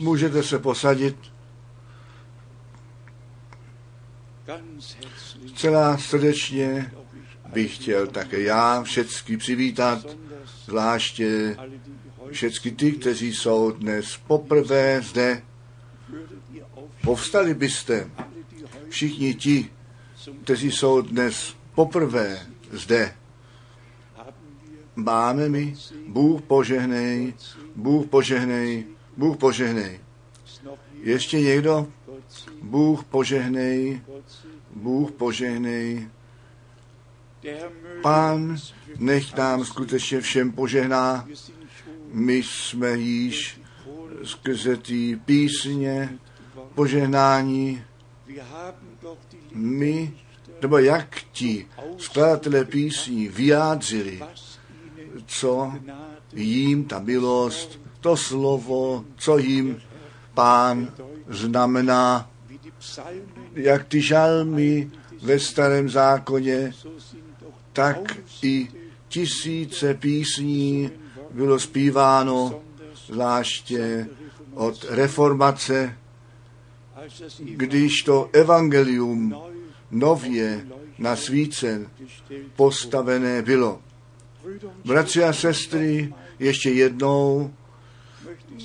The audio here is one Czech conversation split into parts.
Můžete se posadit. Celá srdečně bych chtěl také já všechny přivítat, zvláště všechny ty, kteří jsou dnes poprvé zde. Povstali byste všichni ti, kteří jsou dnes poprvé zde. Máme mi, Bůh požehnej, Bůh požehnej, Bůh požehnej. Ještě někdo? Bůh požehnej. Bůh požehnej. Pán, nech nám skutečně všem požehná. My jsme již skrze ty písně, požehnání, my, nebo jak ti skladatelé písní vyjádřili, co jim ta milost, to slovo, co jim pán znamená, jak ty žalmy ve starém zákoně, tak i tisíce písní bylo zpíváno, zvláště od reformace, když to evangelium nově na gestellt postavené bylo. Bratři a sestry, ještě jednou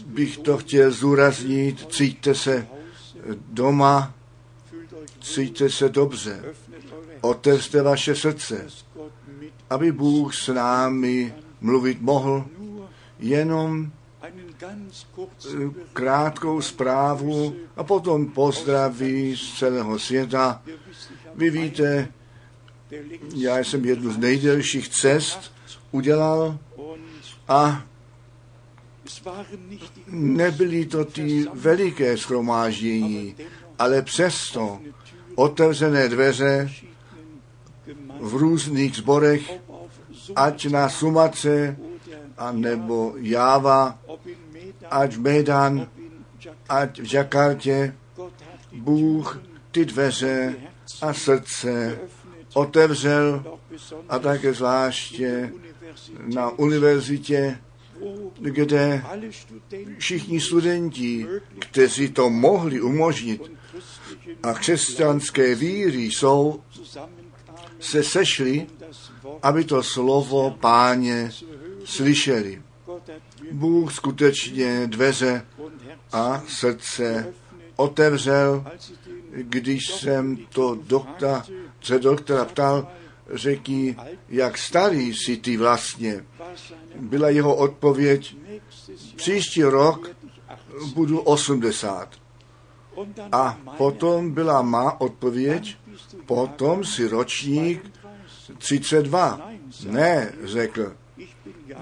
bych to chtěl zúraznit, cíťte se doma, cíťte se dobře, otevřte vaše srdce, aby Bůh s námi mluvit mohl, jenom eh, krátkou zprávu a potom pozdraví z celého světa. Vy víte, já jsem jednu z nejdelších cest udělal a nebyly to ty veliké schromáždění, ale přesto otevřené dveře v různých zborech, ať na Sumace, a nebo Medan, ať v Medan, ať v Jakartě, Bůh ty dveře a srdce otevřel a také zvláště na univerzitě, kde všichni studenti, kteří to mohli umožnit a křesťanské víry jsou, se sešli, aby to slovo páně slyšeli. Bůh skutečně dveře a srdce otevřel, když jsem to doktora, se doktora ptal, řekni, jak starý jsi ty vlastně. Byla jeho odpověď, příští rok werde ich 80. budu 80. Und dann A potom byla má odpověď, potom si ročník 32. 32. Ne, řekl,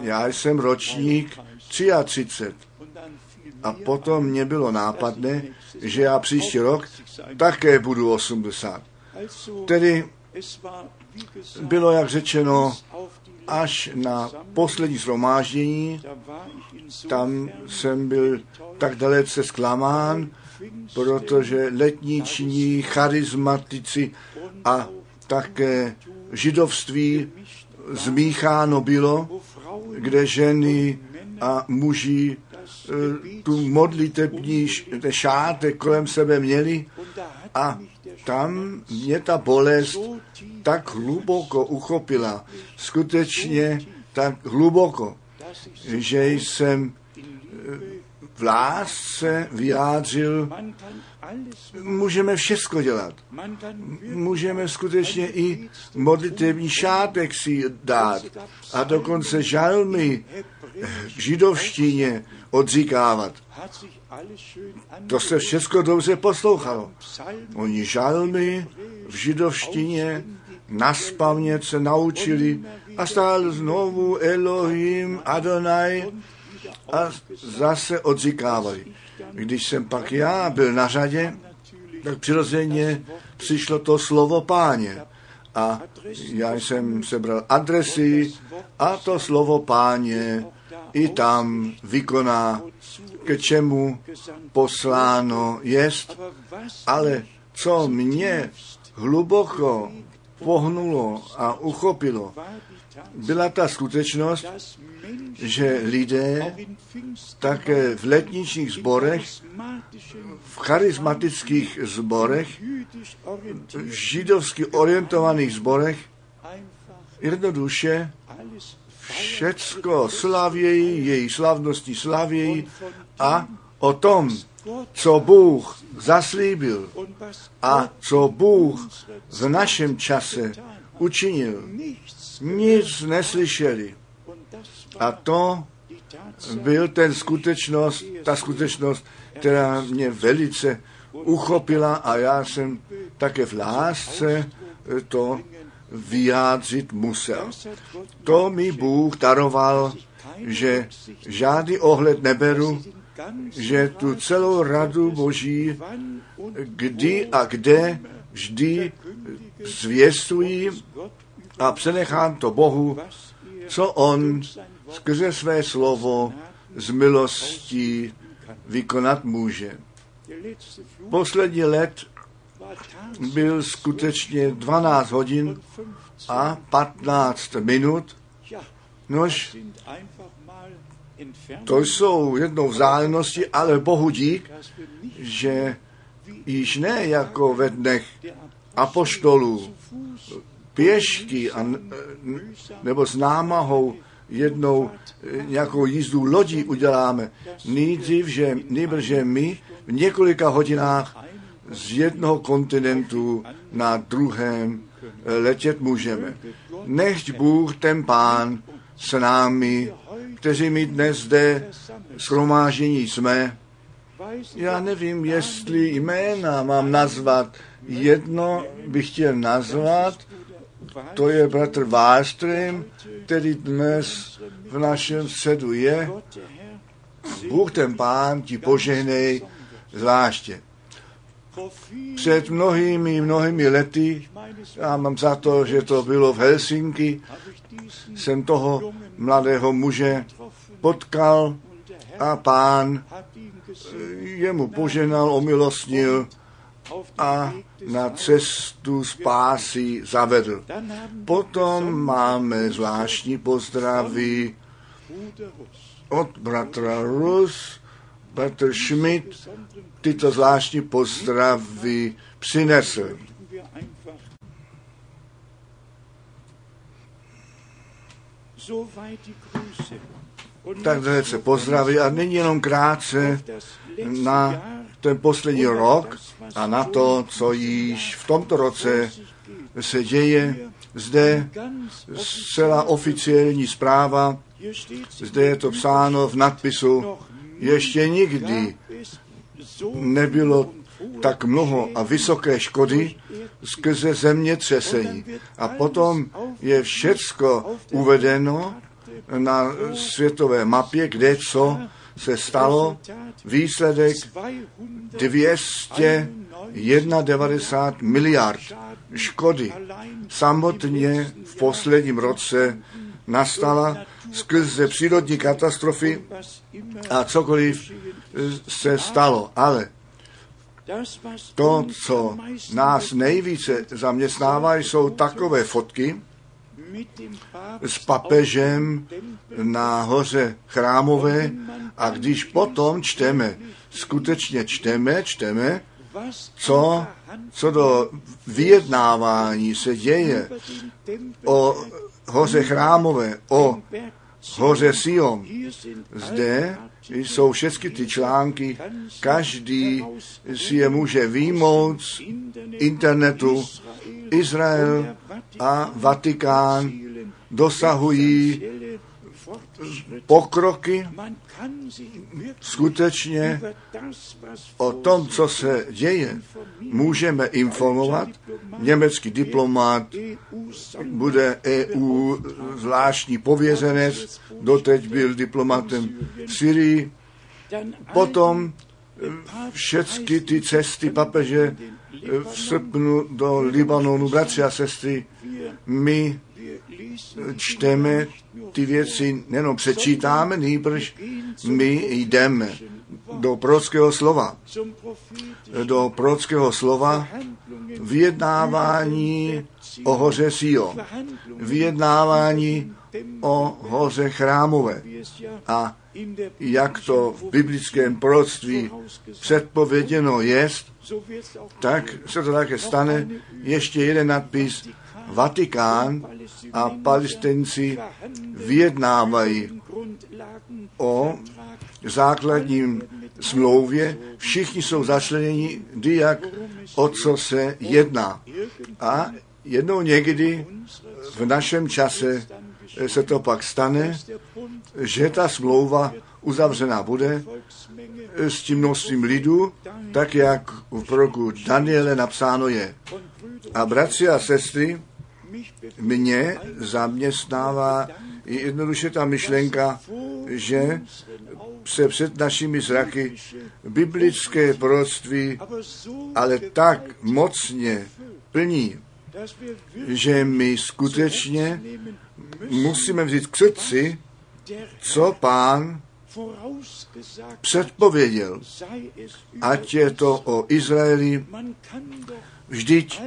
já jsem ročník 33. und dann fiel A potom mě bylo nápadné, že já příští rok také budu 80. Also, Tedy bylo, jak řečeno, až na poslední insofern tam jsem byl tak dalece zklamán, protože letniční charizmatici a také židovství zmícháno bylo, kde ženy a muži Gebet tu modlitební šátek kolem sebe měli a tam mě ta bolest tak hluboko uchopila, skutečně tak hluboko, že jsem Liebe, v lásce vyjádřil, můžeme všecko dělat. Můžeme skutečně i modlitevní šátek si dát a dokonce žalmy v židovštině odříkávat. To se všechno dobře poslouchalo. Oni žalmy v židovštině na spaměť se naučili a stále znovu Elohim, Adonai a zase odříkávali. Když jsem pak já byl na řadě, tak přirozeně přišlo to slovo páně. A já jsem sebral adresy a to slovo páně i tam vykoná, k čemu posláno jest. Ale co mě hluboko pohnulo a uchopilo, byla ta skutečnost, že lidé také v letničních zborech, v charismatických zborech, v židovsky orientovaných zborech jednoduše všecko slavějí, její slavnosti slavějí a o tom, co Bůh zaslíbil a co Bůh v našem čase učinil, nic neslyšeli. A to byl ten skutečnost, ta skutečnost, která mě velice uchopila a já jsem také v lásce to vyjádřit musel. To mi Bůh daroval, že žádný ohled neberu, že tu celou radu Boží, kdy a kde vždy zvěstují a přenechám to Bohu, co On skrze své slovo z milostí vykonat může. Poslední let byl skutečně 12 hodin 15. a 15 minut, nož to jsou jednou vzdálenosti, ale Bohu dík, že již ne jako ve dnech apoštolů pěšky a, nebo s námahou jednou eh, nějakou jízdu lodí uděláme. Nejdřív, že, nejbrž, že my v několika hodinách z jednoho kontinentu na druhém eh, letět můžeme. Nechť Bůh, ten Pán, s námi, kteří my dnes zde schromážení jsme, já nevím, jestli jména mám nazvat. Jedno bych chtěl nazvat, to je bratr Wallström, který dnes v našem středu je. Bůh ten Pán ti požehnej zvláště. Před mnohými, mnohými lety, já mám za to, že to bylo v Helsinki, jsem toho mladého muže potkal a pán jemu poženal, omilostnil a na cestu spásy zavedl. Potom máme zvláštní pozdravy od bratra Rus, bratr Schmidt, tyto zvláštní pozdravy přinesl. möchten wir einfach so weit die Grüße. Und Tak jetzt velice noch pozdraví a nyní jenom krátce na ten poslední rok a na to, co již v tomto roce se děje. Zde zcela oficiální zpráva, zde je to psáno v nadpisu, ještě nikdy nebylo tak mnoho a vysoké škody skrze zemětřesení. A potom je všecko uvedeno na světové mapě, kde co se stalo. Výsledek 291 miliard škody samotně v posledním roce nastala skrze přírodní katastrofy a cokoliv se stalo. Ale to, co nás nejvíce zaměstnává, jsou takové fotky s papežem na hoře chrámové a když potom čteme, skutečně čteme, čteme, co, co do vyjednávání se děje o hoře chrámové, o hoře Sion. Zde jsou všechny ty články, každý si je může výjmout z internetu. Izrael a Vatikán dosahují pokroky skutečně o tom, co se děje, můžeme informovat. Německý diplomat bude EU zvláštní pověřenec, doteď byl diplomatem v Syrii. Potom všechny ty cesty papeže v srpnu do Libanonu, bratři a sestry, my čteme ty věci, nejenom přečítáme, nýbrž my jdeme do prorockého slova. Do prorockého slova vyjednávání o hoře Sio, vyjednávání o hoře chrámové. A jak to v biblickém proroctví předpověděno jest, tak se to také stane. Ještě jeden nadpis. Vatikán a palestinci vyjednávají o základním smlouvě. Všichni jsou začleněni, jak o co se jedná. A jednou někdy v našem čase se to pak stane, že ta smlouva uzavřená bude s tím množstvím lidu, tak jak v proroku Daniele napsáno je. A bratři a sestry, mě zaměstnává jednoduše ta myšlenka, že se před našimi zraky biblické proroctví ale tak mocně plní, že my skutečně musíme vzít k srdci, co pán předpověděl, ať je to o Izraeli, vždyť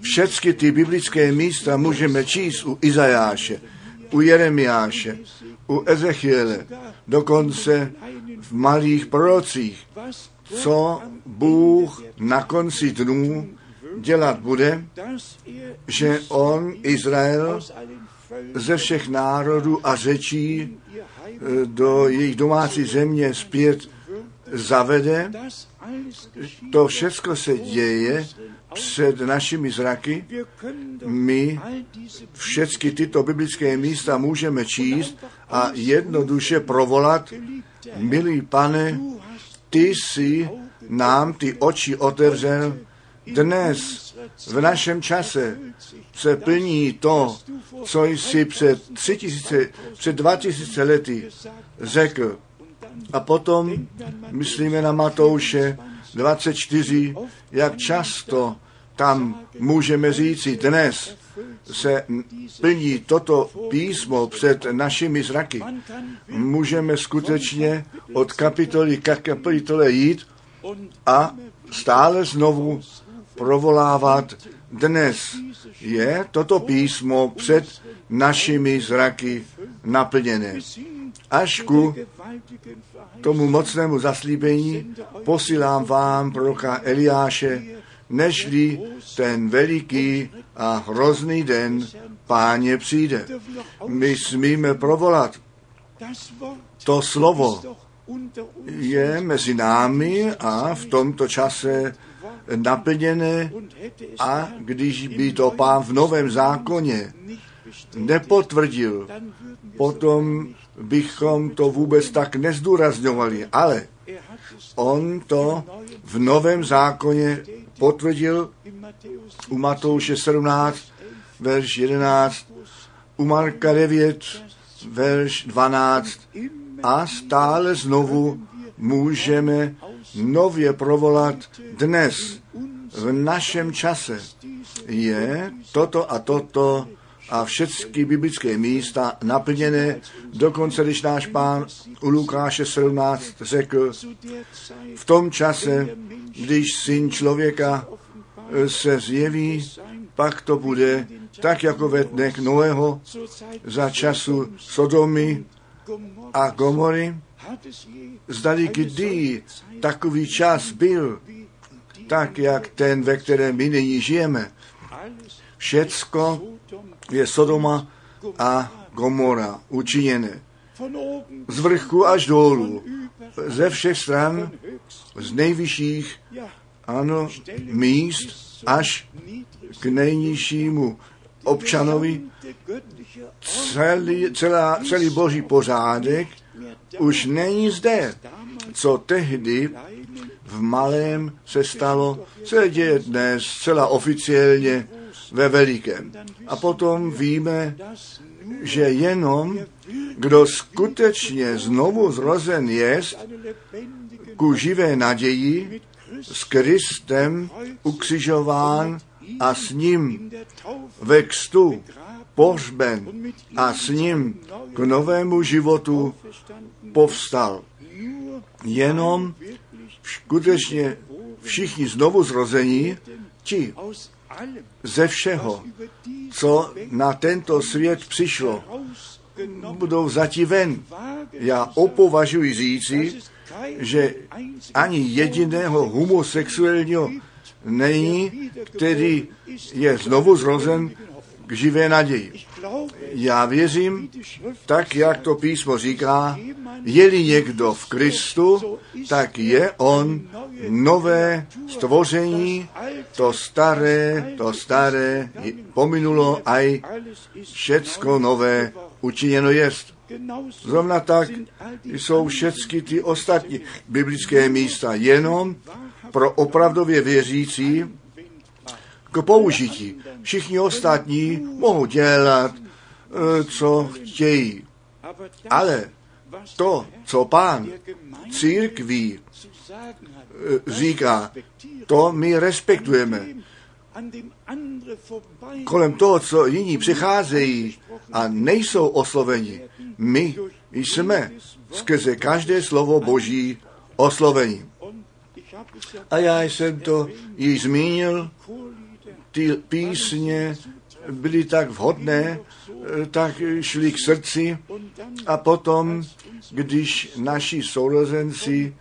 všechny ty biblické místa můžeme číst u Izajáše, u Jeremiáše, u Ezechiele, dokonce v malých prorocích, co Bůh na konci dnů dělat bude, že on, Izrael, ze všech národů a řečí do jejich domácí země zpět zavede. To všechno se děje před našimi zraky. My všechny tyto biblické místa můžeme číst a jednoduše provolat, milý pane, ty jsi nám ty oči otevřel dnes v našem čase se plní to, co jsi před, tři tisíce, před dva tisíce lety řekl. A potom myslíme na Matouše 24, jak často tam můžeme říci dnes se plní toto písmo před našimi zraky. Můžeme skutečně od kapitoly k kapitole jít a stále znovu provolávat dnes je toto písmo před našimi zraky naplněné. Až ku tomu mocnému zaslíbení posílám vám proroka Eliáše, nežli ten veliký a hrozný den páně přijde. My smíme provolat to slovo je mezi námi a v tomto čase naplněné a když by to pán v novém zákoně nepotvrdil, potom bychom to vůbec tak nezdůrazňovali. Ale on to v novém zákoně potvrdil u Matouše 17, verš 11, u Marka 9, verš 12 a stále znovu můžeme nově provolat dnes, v našem čase, je toto a toto a všechny biblické místa naplněné, dokonce když náš pán u Lukáše 17 řekl, v tom čase, když syn člověka se zjeví, pak to bude tak jako ve dnech Noého za času Sodomy a Gomory, zdali kdy takový čas byl, tak jak ten, ve kterém my nyní žijeme. Všecko je Sodoma a Gomora učiněné. Z vrchu až dolů, ze všech stran, z nejvyšších, ano, míst až k nejnižšímu občanovi celý, celá, celý boží pořádek už není zde. Co tehdy v malém se stalo, se děje dnes celá oficiálně ve velikém. A potom víme, že jenom kdo skutečně znovu zrozen je, ku živé naději, s Kristem ukřižován a s ním ve kstu pohřben a s ním k novému životu povstal. Jenom skutečně všichni znovu zrození, ti ze všeho, co na tento svět přišlo, budou vzati ven. Já opovažuji říci, že ani jediného homosexuálního není, který je znovu zrozen k živé naději. Já věřím, tak jak to písmo říká, je-li někdo v Kristu, tak je on nové stvoření, to staré, to staré pominulo a alles ist všecko nové učiněno jest. Zrovna tak jsou všechny ty ostatní biblické místa jenom pro opravdově věřící k použití. Všichni ostatní mohou dělat, eh, co chtějí. Ale to, co pán církví eh, říká, to my respektujeme. Kolem toho, co jiní přicházejí a nejsou osloveni, my jsme skrze každé slovo Boží osloveni. A já jsem to již zmínil, ty písně byly tak vhodné, eh, tak šly k srdci a potom, když naši sourozenci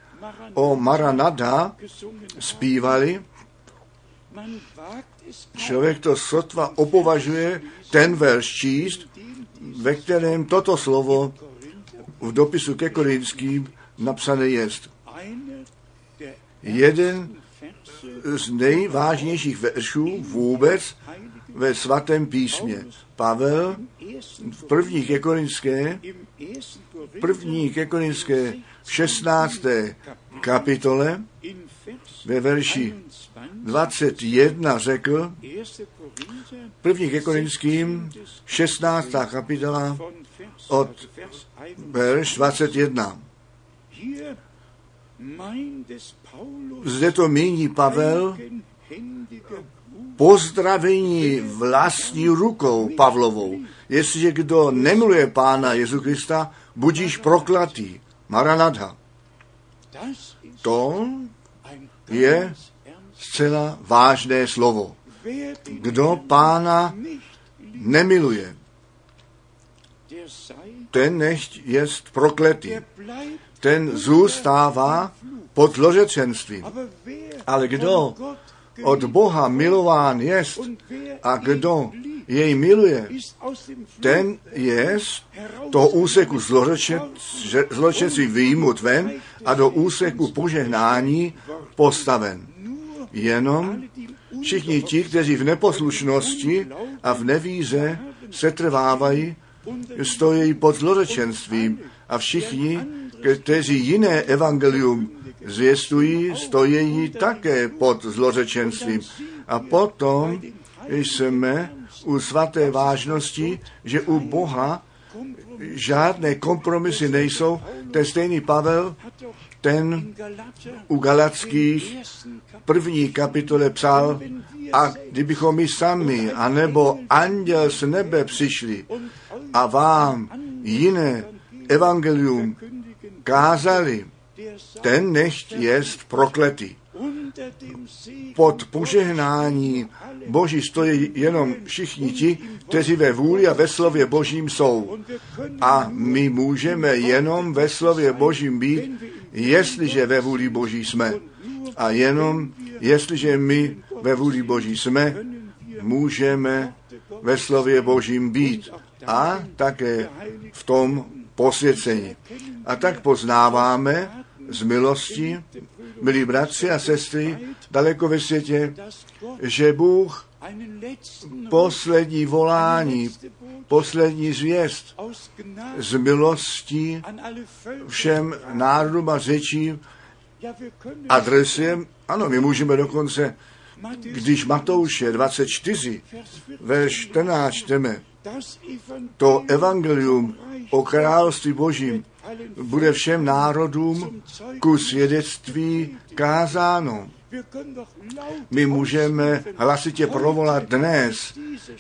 o Maranada zpívali, člověk to sotva opovažuje ten verš číst, ve kterém toto slovo v dopisu ke Korinským napsané jest. Jeden z nejvážnějších veršů vůbec ve svatém písmě. Pavel v první ke Korinské, první ke Korinské v 16. kapitole ve verši 21 21 řekl, 1. Korinther první ke Korinským 16. kapitola od also Vers 21. verš 21. Zde to míní Pavel pozdravení vlastní rukou Pavlovou. Jestliže kdo nemiluje Pána Jezu Krista, budíš proklatý. Ist To je zcela vážné slovo. Kdo Pána nemiluje, ten nechť jest prokletý. Ten zůstává pod wer Ale kdo od Boha milován jest a kdo jej miluje, ten je z toho úseku zločenství výjimut ven a do úseku požehnání postaven. Jenom všichni ti, kteří v neposlušnosti a v nevíře se trvávají, stojí pod zlořečenstvím a všichni, kteří jiné evangelium zvěstují, stojí také pod zlořečenstvím. A potom jsme u svaté vážnosti, že u Boha žádné kompromisy nejsou. Ten stejný Pavel, ten u Galackých první kapitole psal, a kdybychom my sami, anebo anděl z nebe přišli a vám jiné evangelium kázali, ten nechť jest prokletý. Pod požehnání Boží stojí jenom všichni ti, kteří ve vůli a ve slově Božím jsou. A my můžeme jenom ve slově Božím být, jestliže ve vůli Boží jsme. A jenom jestliže my ve vůli Boží jsme, můžeme ve slově Božím být. A také v tom posvěcení. A tak poznáváme z milosti, milí bratři a sestry, daleko ve světě, že Bůh poslední volání, poslední zvěst z milostí všem národům a řečím adresujeme. Ano, my můžeme dokonce, když Matouše 24, Vers 14, verš 14 čteme, to evangelium o království božím bude všem národům ku svědectví kázáno. My můžeme hlasitě provolat dnes,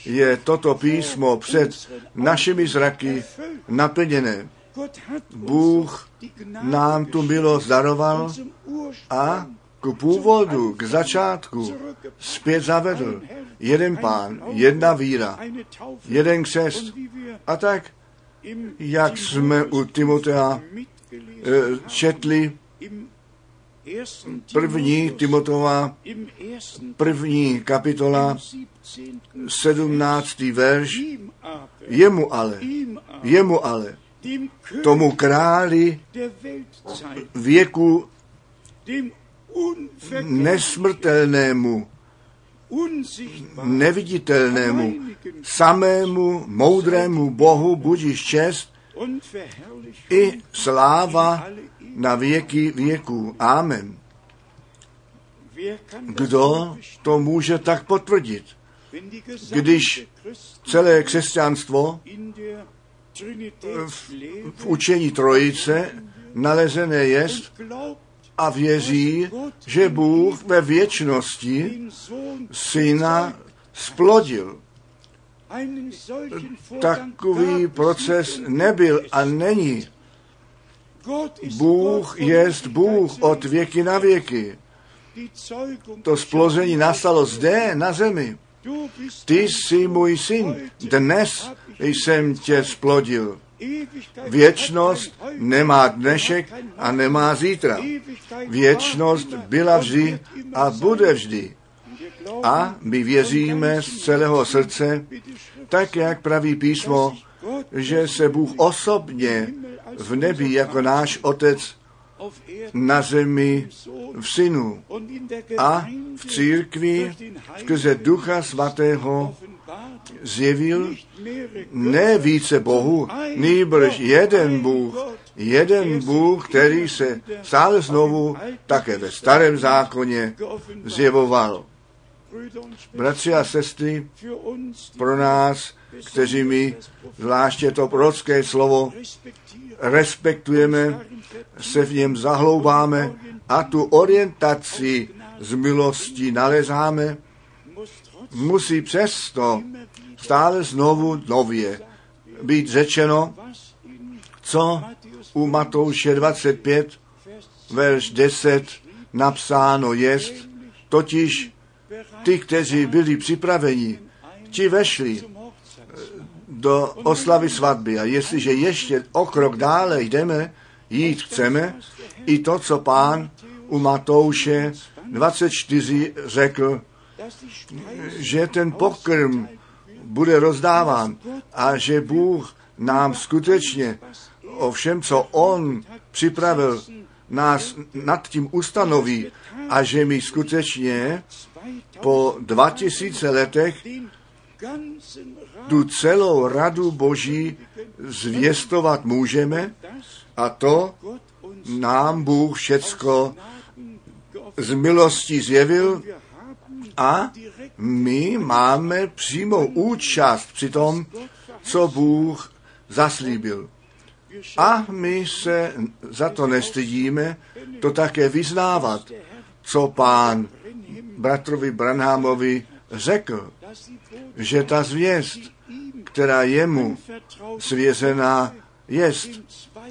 je toto písmo před našimi zraky naplněné. Bůh nám tu milost daroval zum Ursprung a k původu, k začátku, zpět zavedl. Jeden pán, jedna víra, jeden křest. A tak, jak jsme u Timotea eh, četli, první Timotova, první kapitola, sedmnáctý verš, jemu ale, jemu ale, tomu králi věku nesmrtelnému, neviditelnému, samému, moudrému Bohu budíš čest i sláva na věky věků. Amen. Kdo to může tak potvrdit? Když celé křesťanstvo v, v učení trojice nalezené jest a věří, že Bůh ve věčnosti syna splodil. Takový proces nebyl a není. Bůh jest Bůh od věky na věky. To splození nastalo zde, na zemi. Ty jsi můj syn, dnes jsem tě splodil. Věčnost nemá dnešek a nemá zítra. Věčnost byla vždy a bude vždy. A my věříme z celého srdce, tak jak praví písmo, že se Bůh osobně v nebi jako náš Otec na zemi v synu a v církvi skrze Ducha Svatého zjevil ne více Bohu, nýbrž jeden Bůh, jeden Bůh, který se stále znovu také ve starém zákoně zjevoval. Bratři a sestry, pro nás, kteří my zvláště to prorocké slovo respektujeme, se v něm zahloubáme a tu orientaci z milosti nalezáme, musí přesto stále znovu nově být řečeno, co u Matouše 25, verš 10 napsáno jest, totiž ty, kteří byli připraveni, ti vešli do oslavy svatby. A jestliže ještě o krok dále jdeme, jít chceme, i to, co pán u Matouše 24 řekl, že ten pokrm bude rozdáván a že Bůh nám skutečně o všem, co On připravil, nás nad tím ustanoví a že my skutečně po dva tisíce letech tu celou radu Boží zvěstovat můžeme a to nám Bůh všecko z milostí zjevil a my máme přímou účast při tom, co Bůh zaslíbil. A my se za to nestydíme to také vyznávat, co pán bratrovi Branhamovi řekl, že ta zvěst, která jemu svězená jest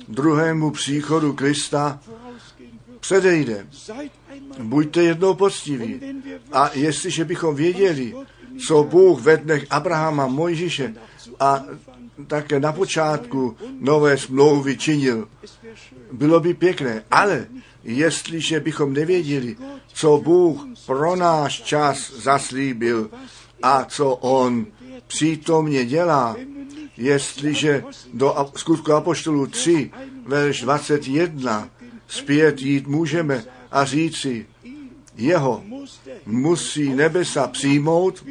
druhému příchodu Krista, předejde. Buďte jednou poctiví. A jestliže bychom věděli, co Bůh ve dnech Abrahama, Mojžíše a také na počátku nové smlouvy činil, bylo by pěkné. Ale jestliže bychom nevěděli, co Bůh pro náš čas zaslíbil a co On přítomně dělá, jestliže do skutku Apoštolů 3, verš 21, zpět jít můžeme a říci, jeho musí nebesa přijmout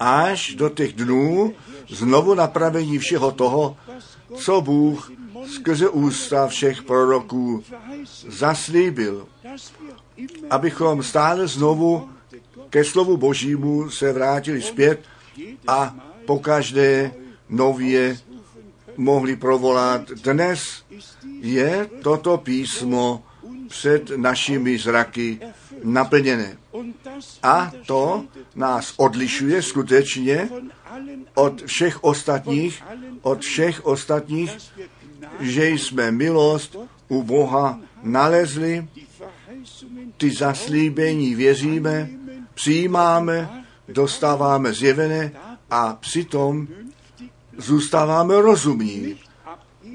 až do těch dnů znovu napravení všeho toho, co Bůh skrze ústa všech proroků zaslíbil, abychom stále znovu ke slovu Božímu se vrátili zpět a pokaždé nově mohli provolat. Dnes je toto písmo před našimi zraky naplněné. A to nás odlišuje skutečně od všech ostatních, od všech ostatních, že jsme milost u Boha nalezli ty zaslíbení věříme, přijímáme, dostáváme zjevené a přitom zůstáváme rozumní.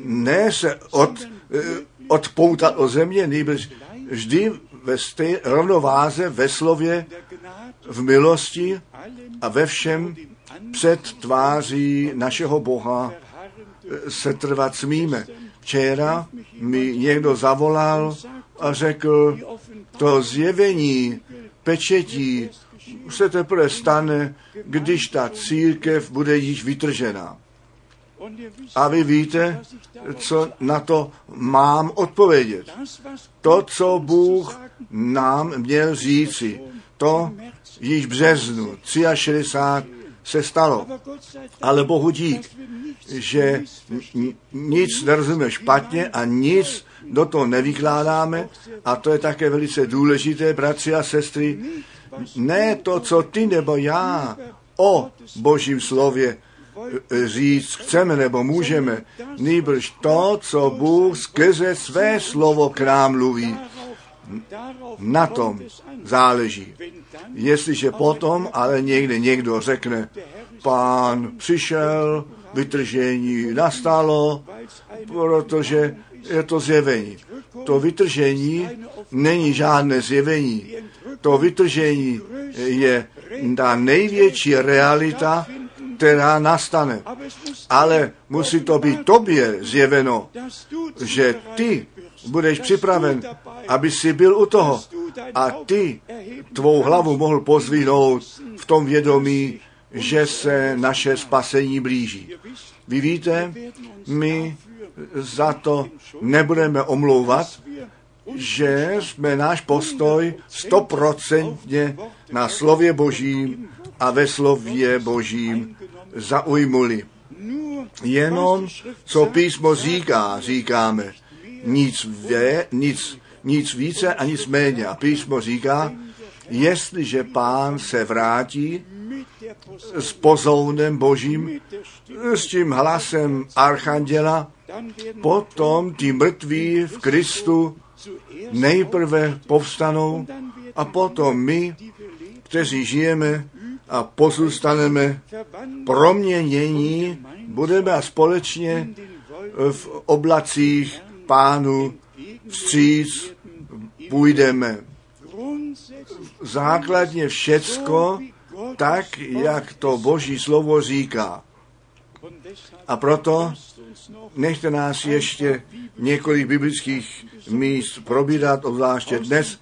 Ne se od, eh, odpoutat o země, nejbrž vždy ve stej, rovnováze ve slově, v milosti a ve všem před tváří našeho Boha eh, se trvat smíme. Včera mi někdo zavolal a řekl, to zjevení pečetí se teprve stane, když ta církev bude již vytržená. A vy víte, co na to mám odpovědět. To, co Bůh nám měl říci, to již v březnu 63 se stalo. Ale Bohu dík, že nic nerozumíme špatně a nic do toho nevykládáme a to je také velice důležité, bratři a sestry, ne to, co ty nebo já o Božím slově říct chceme nebo můžeme, nýbrž to, co Bůh skrze své slovo k nám mluví. Na tom záleží. Jestliže potom ale někde někdo řekne, pán přišel, vytržení nastalo, protože je to zjevení. To vytržení není žádné zjevení. To vytržení je ta největší realita, která nastane. Ale musí to být tobě zjeveno, že ty budeš připraven, aby si byl u toho a ty tvou hlavu mohl pozvihnout v tom vědomí, že se naše spasení blíží. Vy víte, my za to nebudeme omlouvat, že jsme náš postoj stoprocentně na slově Božím a ve slově Božím zaujmuli. Jenom co písmo říká, říkáme. Nic, vě, nic, nic více a nic méně. A písmo říká, jestliže pán se vrátí s pozounem božím, s tím hlasem archanděla, potom ti mrtví v Kristu nejprve povstanou a potom my, kteří žijeme a pozůstaneme proměnění, budeme a společně v oblacích pánu vstříc půjdeme. Základně všecko tak, jak to Boží slovo říká. A proto nechte nás ještě několik biblických míst probírat, obzvláště dnes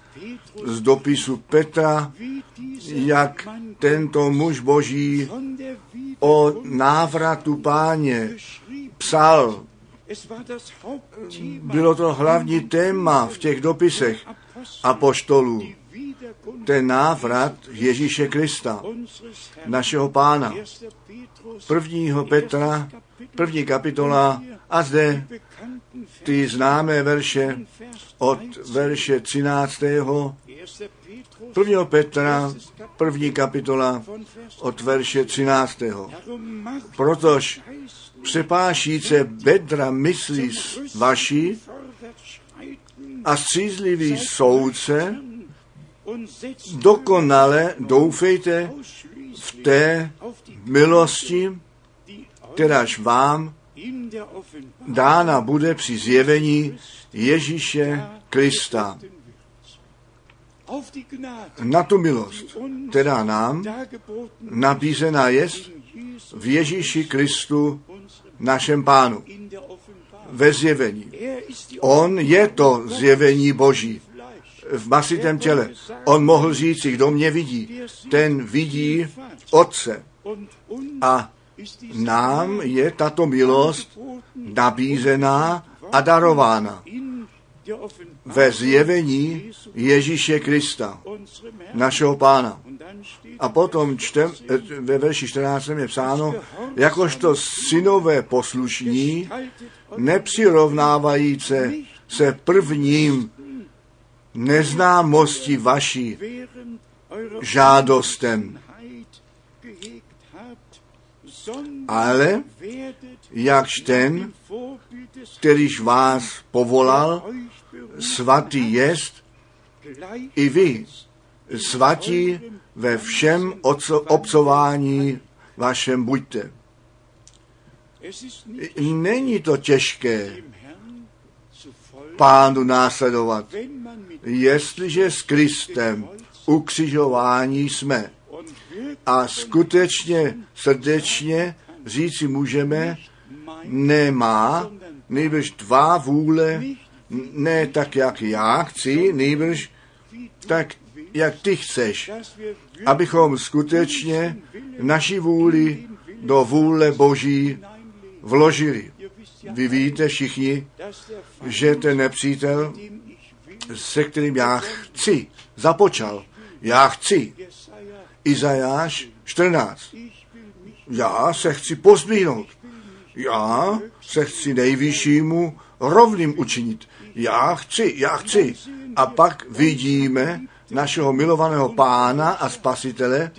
z dopisu Petra, jak tento muž boží o návratu páně psal. Bylo to hlavní téma v těch dopisech apoštolů. Ten návrat Ježíše Krista, našeho pána. Prvního Petra, první kapitola a zde ty známé verše od verše 13. Prvního Petra, první kapitola od verše 13. Protož přepášíce bedra myslí vaší a střízlivý soudce, dokonale doufejte v té milosti, kteráž vám dána bude při zjevení Ježíše Krista. Na tu milost, která nám nabízená je v Ježíši Kristu, našem pánu, ve zjevení. On je to zjevení Boží v masitém těle. On mohl říct, kdo mě vidí, ten vidí Otce. A nám je tato milost nabízená a darována ve zjevení Ježíše Krista, našeho pána. A potom čtem, ve verši 14 je psáno, jakožto synové poslušní, nepřirovnávajíce se prvním neznámosti vaší žádostem, ale jakž ten, kterýž vás povolal, svatý jest, i vy, svatí, ve všem obcování vašem buďte. Není to těžké pánu následovat, jestliže s Kristem ukřižování jsme. A skutečně srdečně říci můžeme, nemá, nejbrž tvá vůle, ne tak, jak já chci, nejbrž tak, jak ty chceš, abychom skutečně naši vůli do vůle Boží vložili. Vy víte všichni, že ten nepřítel, se kterým já chci, započal. Já chci. Izajáš 14. Já se chci pozdvihnout. Já se chci nejvyššímu rovným učinit. Já chci, já chci. A pak vidíme našeho milovaného pána a spasitele,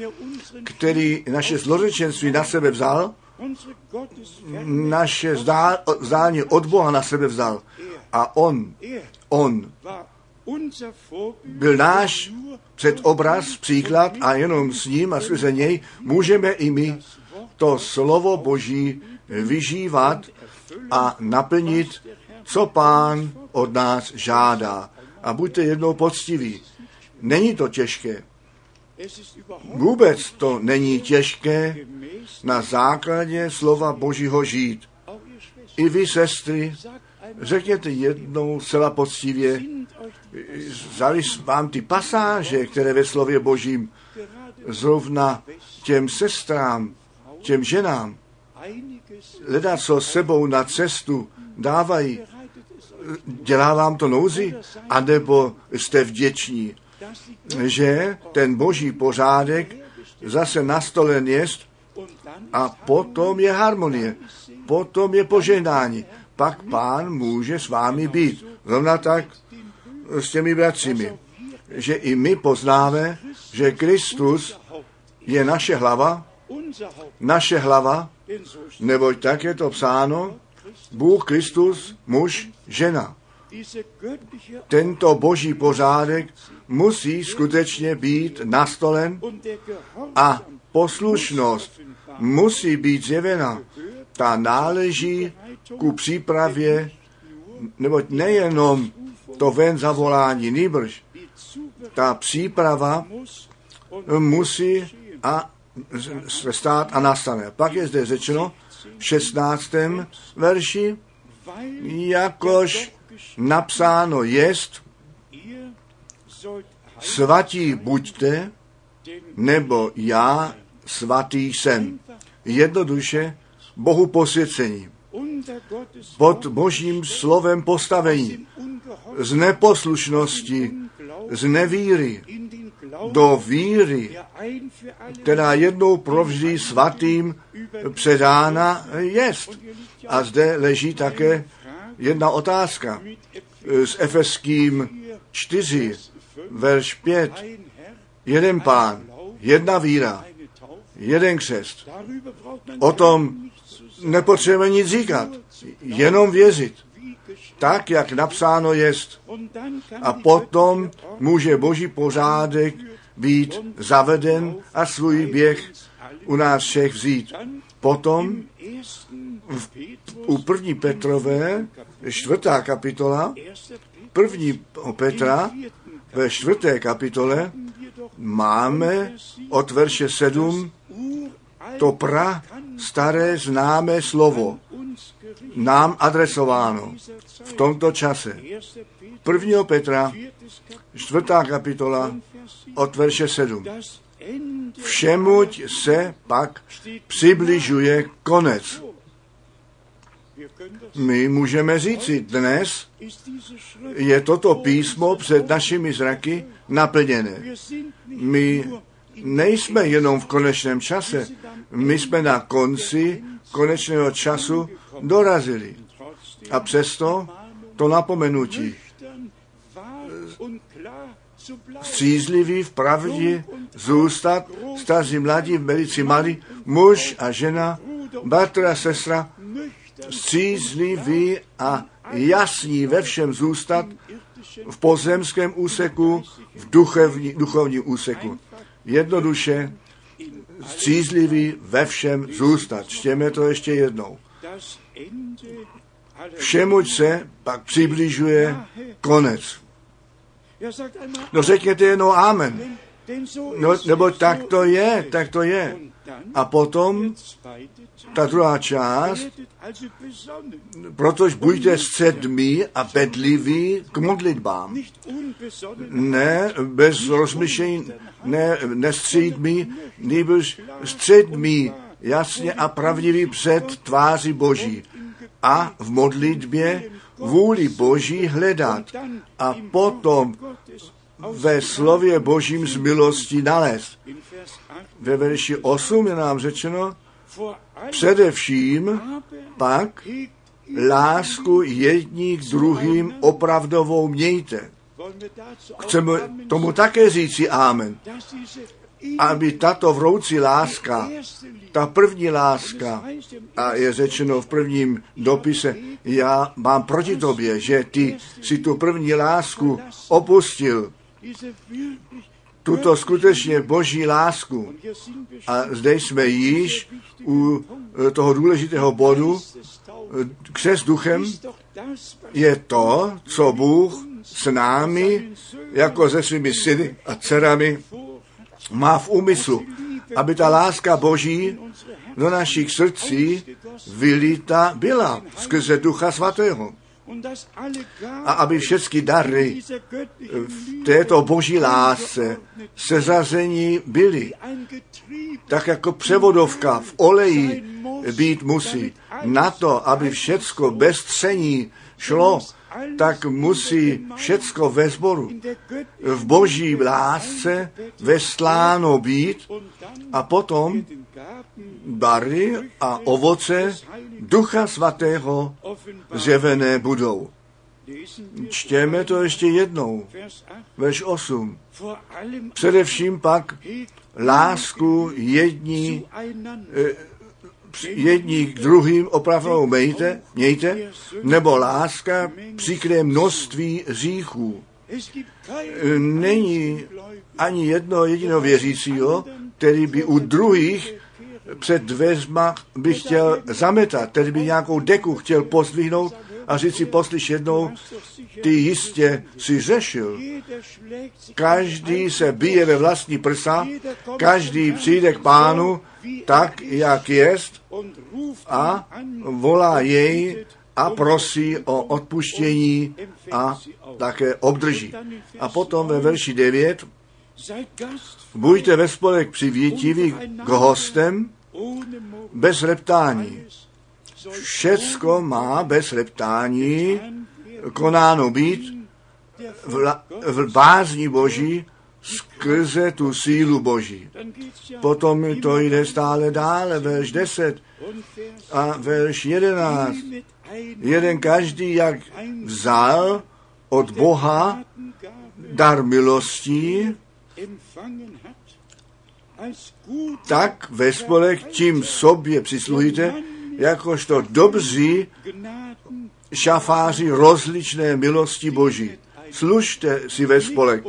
který naše zlořečenství na sebe vzal, naše zdání od Boha na sebe vzal. A on, on byl náš předobraz, příklad a jenom s ním a skrze něj můžeme i my to slovo Boží vyžívat a naplnit, co pán od nás žádá. A buďte jednou poctiví. Není to těžké. Vůbec to není těžké na základě slova Božího žít. I vy, sestry, řekněte jednou zcela poctivě, vzali vám ty pasáže, které ve slově Božím zrovna těm sestrám, těm ženám, leda co sebou na cestu dávají, dělá vám to nouzi, anebo jste vděční, že ten boží pořádek zase nastolen jest a potom je harmonie, potom je požehnání. Pak pán může s vámi být. Rovna tak s těmi bratřími, že i my poznáme, že Kristus je naše hlava, naše hlava, neboť tak je to psáno, Bůh Kristus, muž, žena. Tento boží pořádek musí skutečně být nastolen a poslušnost musí být zjevena. Ta náleží ku přípravě, neboť nejenom to ven zavolání, nýbrž ta příprava musí a stát a nastane. Pak je zde řečeno v 16. verši, jakož napsáno jest, svatí buďte, nebo já svatý jsem. Jednoduše Bohu posvěcení. Pod božím slovem postavení. Z neposlušnosti, z nevíry do víry, která jednou provždy svatým předána jest. A zde leží také jedna otázka s Efeským 4, verš 5. Jeden pán, jedna víra, jeden křest. O tom nepotřebujeme nic říkat, jenom věřit. Tak, jak napsáno jest. A potom může boží pořádek být zaveden a svůj běh u nás všech vzít. Potom v, u první Petrové, čtvrtá kapitola, první Petra ve čtvrté kapitole máme od verše 7 to pra staré známé slovo nám adresováno v tomto čase. 1. Petra, čtvrtá kapitola, od verše 7. Všemuť se pak přibližuje konec. My můžeme říci, dnes je toto písmo před našimi zraky naplněné. My nejsme jenom v konečném čase, my jsme na konci konečného času dorazili. A přesto to napomenutí střízlivý v pravdě zůstat, staří mladí v medici malí, muž a žena, bratr a sestra, střízlivý a jasní ve všem zůstat, v pozemském úseku, v duchovní, duchovním úseku. Jednoduše střízlivý ve všem zůstat. Čtěme to ještě jednou. Všemuť se pak přibližuje konec. No řekněte jenom amen. No, nebo tak to je, tak to je. A potom ta druhá část, protože buďte středmí a bedliví k modlitbám. Ne bez rozmyšlení, ne nestřídmí, nebož středmí, jasně a pravdivý před tváří Boží. A v modlitbě vůli Boží hledat a potom ve slově Božím z milostí nalézt. Ve verši 8 je nám řečeno, především pak lásku jední k druhým opravdovou mějte. Chceme tomu také říci amen. Aby tato vroucí láska, ta první láska, a je řečeno v prvním dopise, já mám proti tobě, že ty si tu první lásku opustil, tuto skutečně boží lásku. A zde jsme již u eh, toho důležitého bodu, eh, křes duchem je to, co Bůh s námi, jako se svými syny a dcerami, má v úmyslu, aby ta láska Boží do našich srdcí vylita byla skrze Ducha Svatého a aby všechny dary v této boží lásce sezazení byly, tak jako převodovka v oleji být musí. Na to, aby všecko bez tření šlo, tak musí všecko ve sboru v boží lásce vesláno být a potom dary a ovoce Ducha Svatého zjevené budou. Čtěme to ještě jednou. Verš 8. Především pak lásku jední, eh, jední k druhým opravdu mějte, mějte, nebo láska přikryje množství říchů. Není ani jedno jediného věřícího, který by u druhých před dveřma by chtěl zametat, který by nějakou deku chtěl pozdvihnout a říct si poslyš jednou, ty jistě si řešil. Každý se bije ve vlastní prsa, každý přijde k pánu tak, jak jest a volá jej a prosí o odpuštění a také obdrží. A potom ve verši 9 buďte ve spolek přivětiví k hostem bez reptání. Všecko má bez reptání konáno být v, la, v bázní Boží skrze tu sílu Boží. Potom to jde stále dále, verš 10 a verš 11. Jeden každý, jak vzal od Boha dar milostí, tak ve spolek tím sobě přisluhujte, jakožto dobří šafáři rozličné milosti Boží. Služte si ve spolek.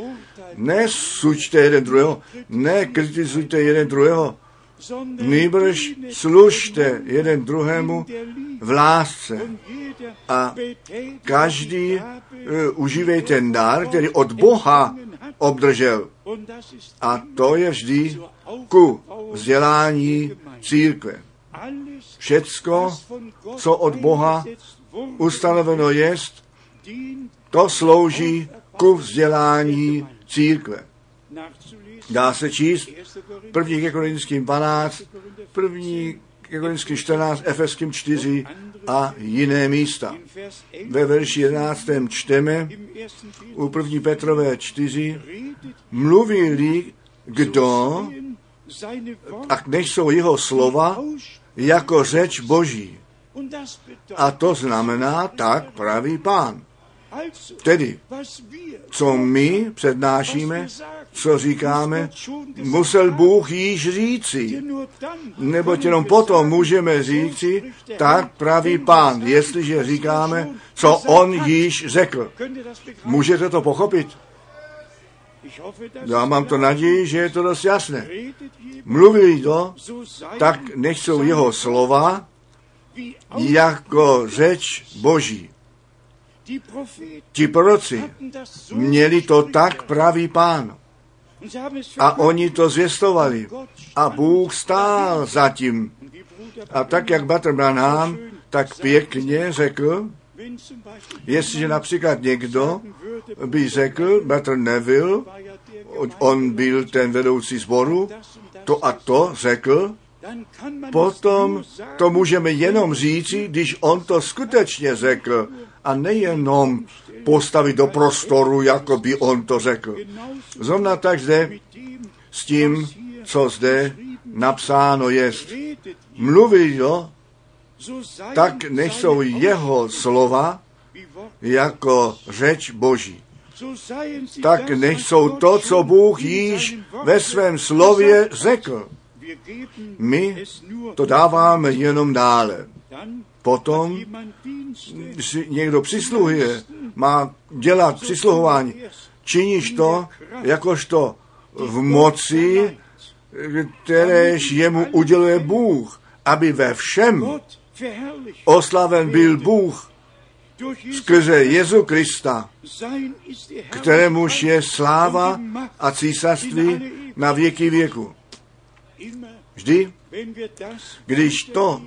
Nesuďte jeden druhého, nekritizujte jeden druhého, Nýbrž služte jeden druhému v lásce a každý uh, užívej ten dar, který od Boha obdržel. A to je vždy ku vzdělání církve. Všecko, co od Boha ustanoveno jest, to slouží ku vzdělání církve. Dá se číst první ke Korinským 12, první ke Korinským 14, Efeským 4 a jiné místa. Ve verši 11. čteme u první Petrové 4, mluví kdo, a než jsou jeho slova, jako řeč Boží. A to znamená, tak praví pán. Tedy, co my přednášíme, co říkáme, musel Bůh již říci. Neboť jenom potom můžeme říci, tak praví pán, jestliže říkáme, co on již řekl. Můžete to pochopit? Já mám to naději, že je to dost jasné. Mluví to, tak nechcou jeho slova jako řeč Boží. Ti proroci měli to tak pravý pán. A oni to zvěstovali. A Bůh stál za tím. A tak, jak Batr Branham tak pěkně řekl, jestliže například někdo by řekl, Batr Neville, on byl ten vedoucí sboru, to a to řekl, potom to můžeme jenom říci, když on to skutečně řekl a nejenom postavit do prostoru, jako by on to řekl. Zrovna tak zde s tím, co zde napsáno redet, Mluví, jo, tak nejsou jeho slova jako řeč Boží. Tak nejsou to, co Bůh již ve svém slově řekl. My to dáváme jenom dále. Potom si někdo přisluhuje, má dělat přisluhování. Činíš to jakožto v moci, kteréž jemu uděluje Bůh, aby ve všem oslaven byl Bůh skrze Jezu Krista, kterémuž je sláva a císařství na věky věku. Vždy, když to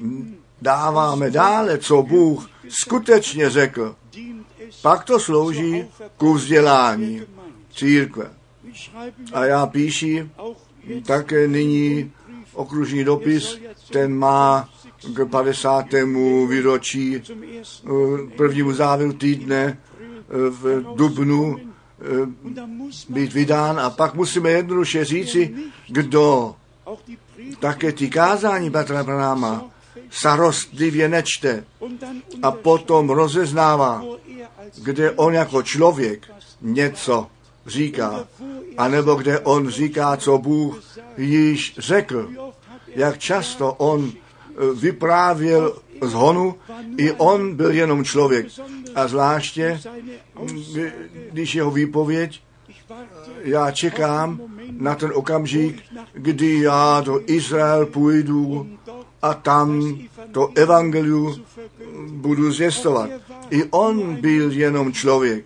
dáváme dále, co Bůh skutečně řekl, pak to slouží ku vzdělání církve. A já píši také nyní okružní dopis, ten má k 50. výročí eh, prvnímu závěru týdne eh, v Dubnu eh, být vydán a pak musíme jednoduše říci, kdo také ty kázání Batra Branáma starostlivě nečte a potom rozeznává, kde on jako člověk něco říká, anebo kde on říká, co Bůh již řekl. Jak často on eh, vyprávěl z honu, i on byl jenom člověk. A zvláště, když jeho výpověď, warte já čekám na ten okamžik, kdy já do Izrael půjdu a tam to evangelium budu zvěstovat. I on byl jenom člověk.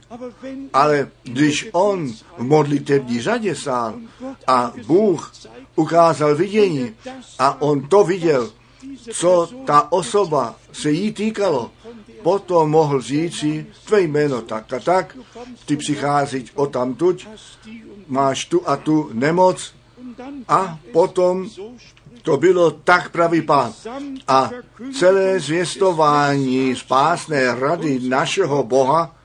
Ale když on v modlitevní řadě stál a Bůh ukázal vidění a on to viděl, co ta osoba se jí týkalo, potom mohl říci, tvé jméno tak a tak, ty přicházíš o tamtuť, máš tu a tu nemoc a potom to bylo tak pravý pán. A celé zvěstování spásné rady našeho Boha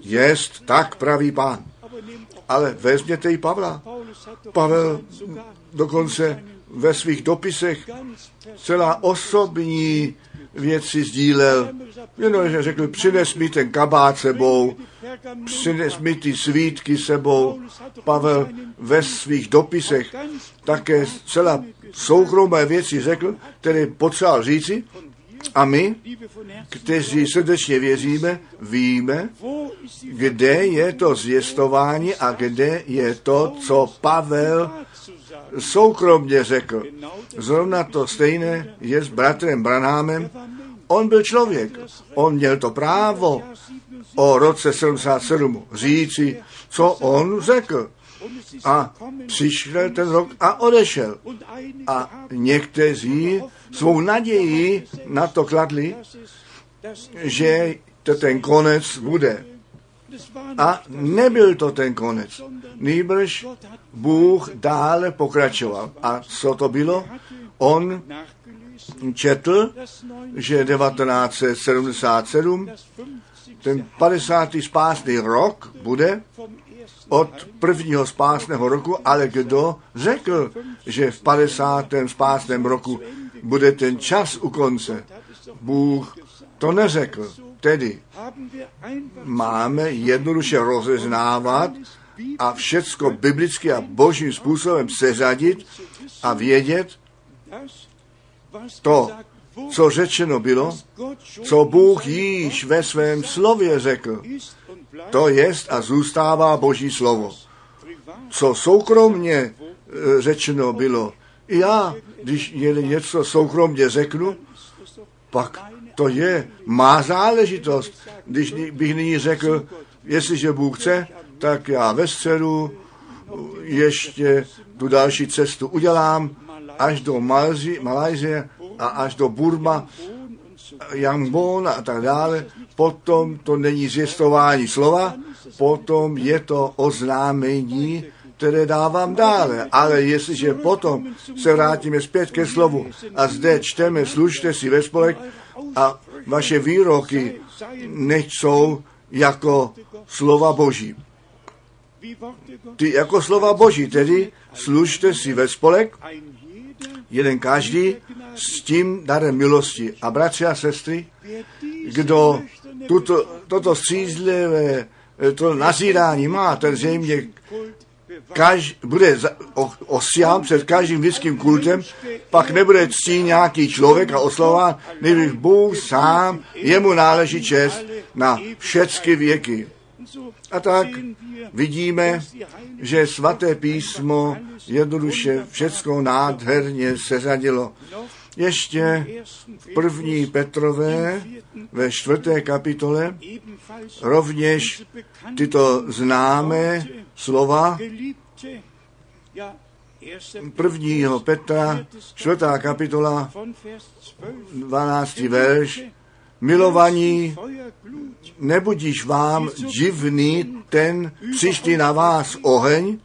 jest tak pravý pán. Ale vezměte i Pavla. Pavel dokonce ve svých dopisech celá osobní věci sdílel. Jenom že řekl, přines mi ten kabát sebou, přines mi ty svítky sebou. Pavel ve svých dopisech také celá soukromé věci řekl, které potřeboval říci. A my, kteří srdečně věříme, víme, kde je to zvěstování a kde je to, co Pavel soukromně řekl. Zrovna to stejné je s bratrem Branhámem. On byl člověk. On měl to právo o roce 77 říci, co on řekl. A přišel ten rok a odešel. A někteří svou naději na to kladli, že to ten konec bude. A nebyl to ten konec. Nýbrž Bůh dále pokračoval. A co to bylo? On četl, das 9, že 1977, das 50. ten 50. spásný rok bude od prvního spásného roku, ale kdo řekl, že v 50. spásném roku bude ten čas u konce? Bůh to neřekl. Tedy máme jednoduše rozeznávat a všecko biblicky a božím způsobem seřadit a vědět to, co řečeno bylo, co Bůh již ve svém slově řekl. To jest a zůstává Boží slovo. Co soukromně e, řečeno bylo. I já, když jeden něco soukromně řeknu, pak to je má záležitost. Když bych nyní řekl, jestliže Bůh chce, tak já ve středu ještě tu další cestu udělám až do Malajzie a až do Burma, Yangon a tak dále. Potom to není zvěstování slova, potom je to oznámení, které dávám dále. Ale jestliže potom se vrátíme zpět ke slovu a zde čteme, služte si ve spolek a vaše výroky nejsou jako slova Boží. Ty jako slova Boží, tedy služte si ve spolek, jeden každý s tím darem milosti. A bratři a sestry, kdo tuto, toto střízlivé eh, to nazírání má, ten zřejmě kaž, bude za- o- osián před každým lidským kultem, pak nebude ctí nějaký člověk a oslován, nejvíc Bůh sám, jemu náleží čest na všechny věky. A tak vidíme, že svaté písmo jednoduše všecko nádherně seřadilo. Ještě první Petrové ve čtvrté kapitole rovněž tyto známé slova geliebte, ja, 1. prvního Petra, čtvrtá kapitola, von Vers 12. 12. verš, milovaní, nebudíš vám divný ten přišli na vás oheň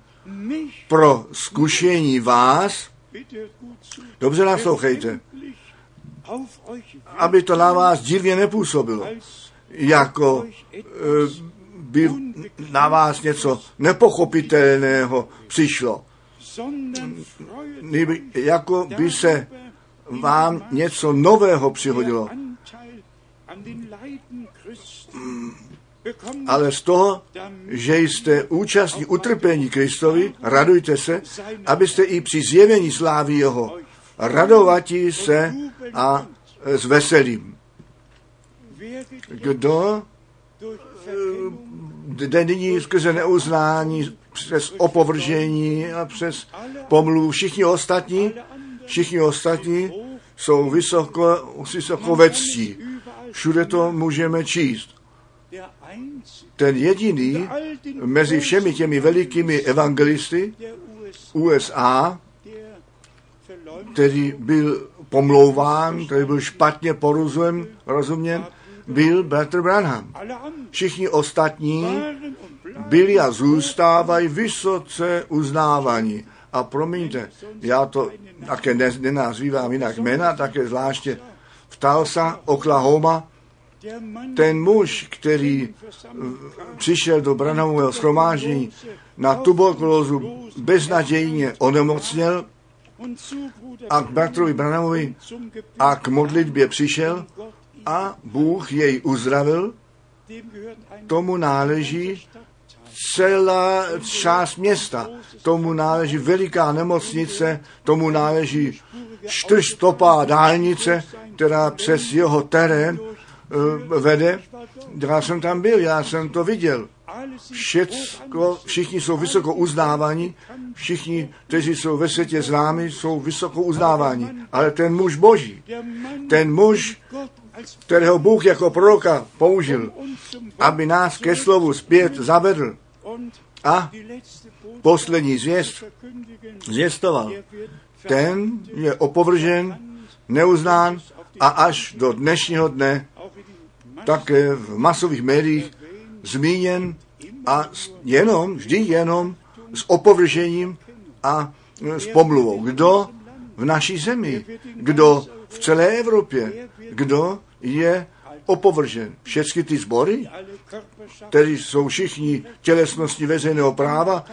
pro zkušení vás, dobře naslouchejte, aby to na vás divně nepůsobilo, jako eh, by na vás něco nepochopitelného přišlo. Jako by se vám něco nového přihodilo. Ale z toho, že jste účastní utrpení Kristovi, radujte se, abyste i při zjevení slávy Jeho radovati se a e, s veselím. werdet Kdo Verkennung jde nyní skrze neuznání, přes opovržení a přes pomluvu, všichni ostatní, všichni ostatní jsou vysoko, vysoko ve ctí. Všude to můžeme číst. Ten jediný mezi všemi těmi velikými evangelisty USA, který byl pomlouván, který byl špatně porozuměn, rozuměn, byl Bratr Branham. Všichni ostatní byli a zůstávají vysoce uznávaní. A promiňte, já to také ne- nenazývám jinak jména, také zvláště v Tulsa, Oklahoma, ten muž, který přišel do Branhamového schromáždění na tuberkulózu, beznadějně onemocněl a k bratrovi Branhamovi a k modlitbě přišel a Bůh jej uzdravil, tomu náleží celá část města. Tomu náleží veliká nemocnice, tomu náleží čtyřstopá dálnice, která přes jeho terén eh, vede. Já jsem tam byl, já jsem to viděl. Všecko, všichni jsou vysoko uznáváni, všichni, kteří jsou ve světě známi, jsou vysoko uznáváni. Ale ten muž boží, ten muž, kterého Bůh jako proroka použil, aby nás ke slovu zpět zavedl a poslední zvěst zvěstoval. Ten je opovržen, neuznán a až do dnešního dne také v masových médiích zmíněn a jenom, vždy jenom s opovržením a e, s pomluvou. Kdo v naší zemi, kdo v celé Evropě, kdo je opovržen. Všechny ty sbory, kteří jsou všichni tělesnosti veřejného práva,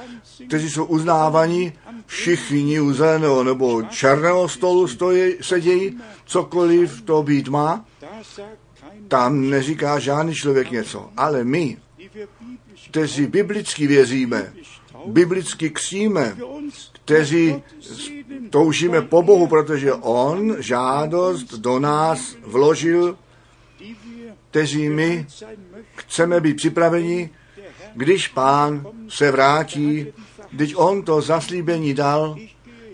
kteří jsou uznávaní, všichni u zeleného nebo černého stolu stojí, sedějí, cokoliv to být má. Tam neříká žádný člověk něco, ale my, kteří biblicky věříme, biblicky kříme, kteří toužíme po Bohu, protože On žádost do nás vložil, kteří my chceme být připraveni, když pán se vrátí, když on to zaslíbení dal,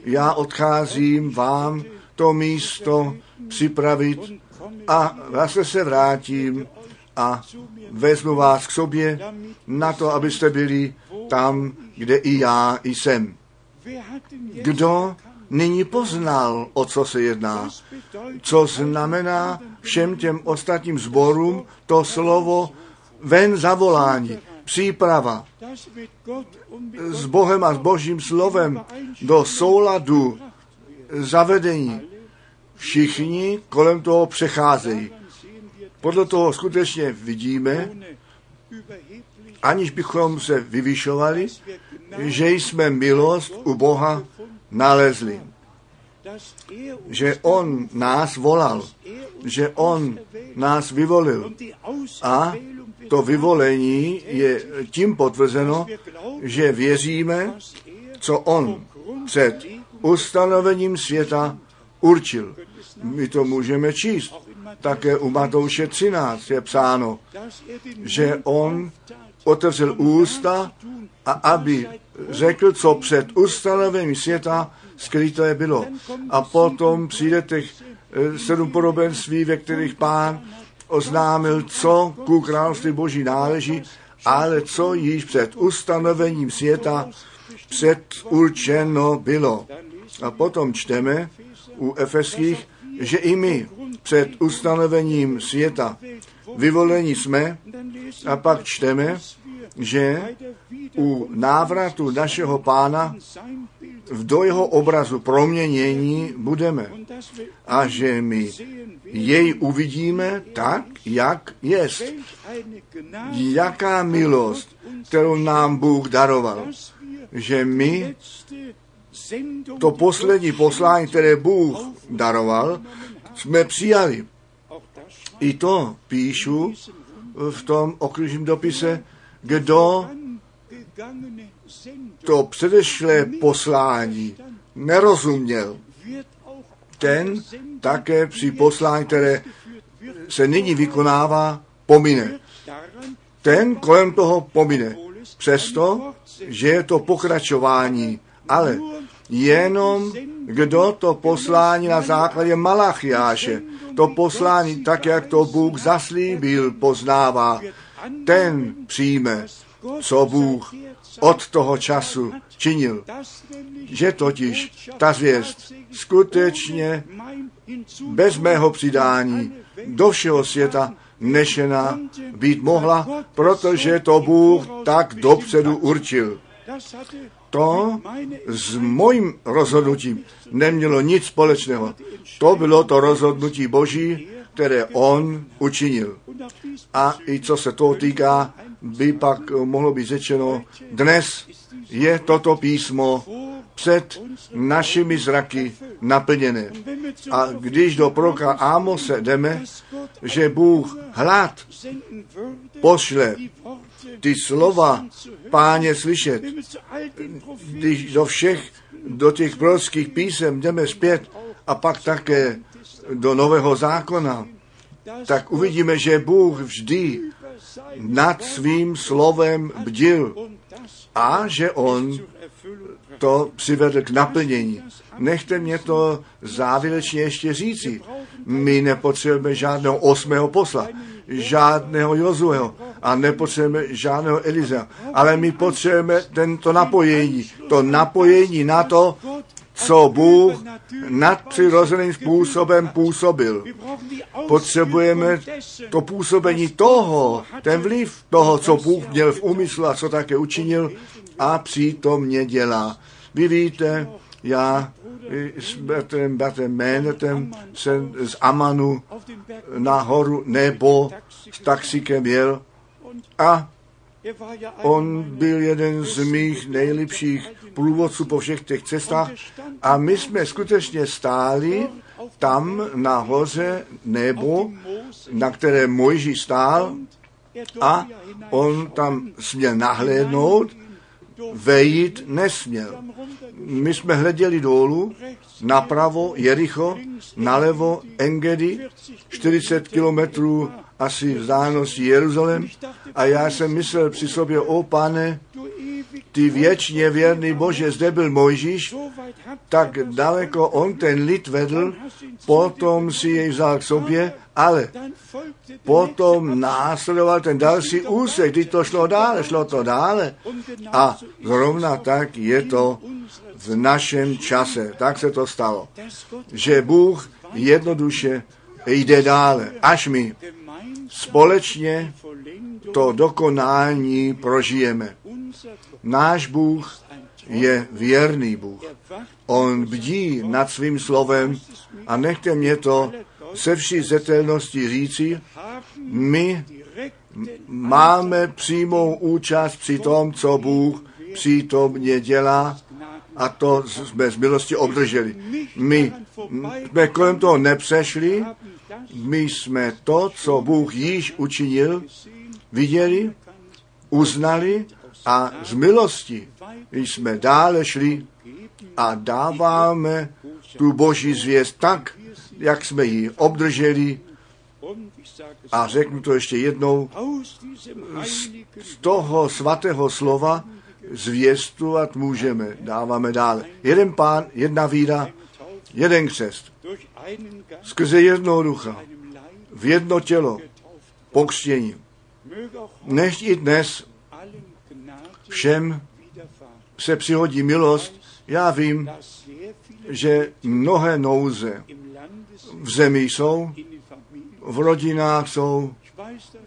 já odcházím vám to místo připravit a zase se vrátím a vezmu vás k sobě na to, abyste byli tam, kde i já jsem. Kdo nyní poznal, o co se jedná? Co znamená všem těm ostatním zborům to slovo ven zavolání, příprava s Bohem a s Božím slovem do souladu zavedení. Všichni kolem toho přecházejí. Podle toho skutečně vidíme, aniž bychom se vyvyšovali, že jsme milost u Boha nalezli. Že On nás volal, že On nás vyvolil. A to vyvolení je tím potvrzeno, že věříme, co On před ustanovením světa určil. My to můžeme číst. Také u Matouše 13 je psáno, že on otevřel ústa a aby řekl, co před ustanovením světa skryté bylo. A potom přijde těch eh, sedm podobenství, ve kterých pán oznámil, co ku království boží náleží, ale co již před ustanovením světa předurčeno bylo. A potom čteme u Efeských, že i my před ustanovením světa vyvolení jsme a pak čteme, že u návratu našeho pána do jeho obrazu proměnění budeme a že my jej uvidíme tak, jak jest. Jaká milost, kterou nám Bůh daroval, že my to poslední poslání, které Bůh daroval, jsme přijali. I to píšu v tom okružním dopise, kdo to předešlé poslání nerozuměl, ten také při poslání, které se nyní vykonává, pomine. Ten kolem toho pomine. Přesto, že je to pokračování, ale jenom kdo to poslání na základě Malachiáše, to poslání tak, jak to Bůh zaslíbil, poznává, ten přijme, co Bůh od toho času činil. Že totiž ta zvěst skutečně bez mého přidání do všeho světa nešena být mohla, protože to Bůh tak dopředu určil. To s mojím rozhodnutím nemělo nic společného. To bylo to rozhodnutí Boží, které On učinil. A i co se toho týká, by pak mohlo být řečeno, dnes je toto písmo před našimi zraky naplněné. A když do proroka Ámose jdeme, že Bůh hlad pošle ty slova páně slyšet, když do všech, do těch prorockých písem jdeme zpět a pak také do Nového zákona, tak uvidíme, že Bůh vždy nad svým slovem bdil a že On to přivedl k naplnění. Nechte mě to závěrečně ještě říci. My nepotřebujeme žádného osmého posla, žádného Jozueho a nepotřebujeme žádného Eliza, ale my potřebujeme tento napojení, to napojení na to, co Bůh nadpřirozeným způsobem působil. Potřebujeme to působení toho, ten vliv toho, co Bůh měl v úmyslu a co také učinil a přítomně dělá. Vy víte, já s bratrem, bratrem Ménetem jsem z Amanu auf den Berg na horu nebo s taxikem jel. A On byl jeden z mých nejlepších průvodců po všech těch cestách. A my jsme skutečně stáli tam na hoře nebo, na které Mojžíš stál. A on tam směl nahlédnout, vejít nesměl. My jsme hleděli dolů, napravo Jericho, nalevo Engedi, 40 kilometrů asi vzdálenosti Jeruzalém a já jsem myslel při sobě, o pane, ty věčně věrný Bože, zde byl Mojžíš, tak daleko on ten lid vedl, potom si jej vzal k sobě, ale potom následoval ten další úsek, kdy to šlo dále, šlo to dále. A zrovna tak je to v našem čase. Tak se to stalo, že Bůh jednoduše jde dále, až my společně to dokonání prožijeme. Náš Bůh je věrný Bůh. On bdí nad svým slovem a nechte mě to se vší zetelností říci, my máme přímou účast při tom, co Bůh přítomně dělá a to jsme z milosti obdrželi. My jsme kolem toho nepřešli, my jsme to, co Bůh již učinil, viděli, uznali a z milosti jsme dále šli a dáváme tu boží zvěst tak, jak jsme ji obdrželi a řeknu to ještě jednou, z toho svatého slova zvěstovat můžeme. Dáváme dále. Jeden pán, jedna víra, jeden křest. Skrze jednoho ducha. V jedno tělo. Pokřtění. Než i dnes všem se přihodí milost. Já vím, že mnohé nouze v zemi jsou, v rodinách jsou.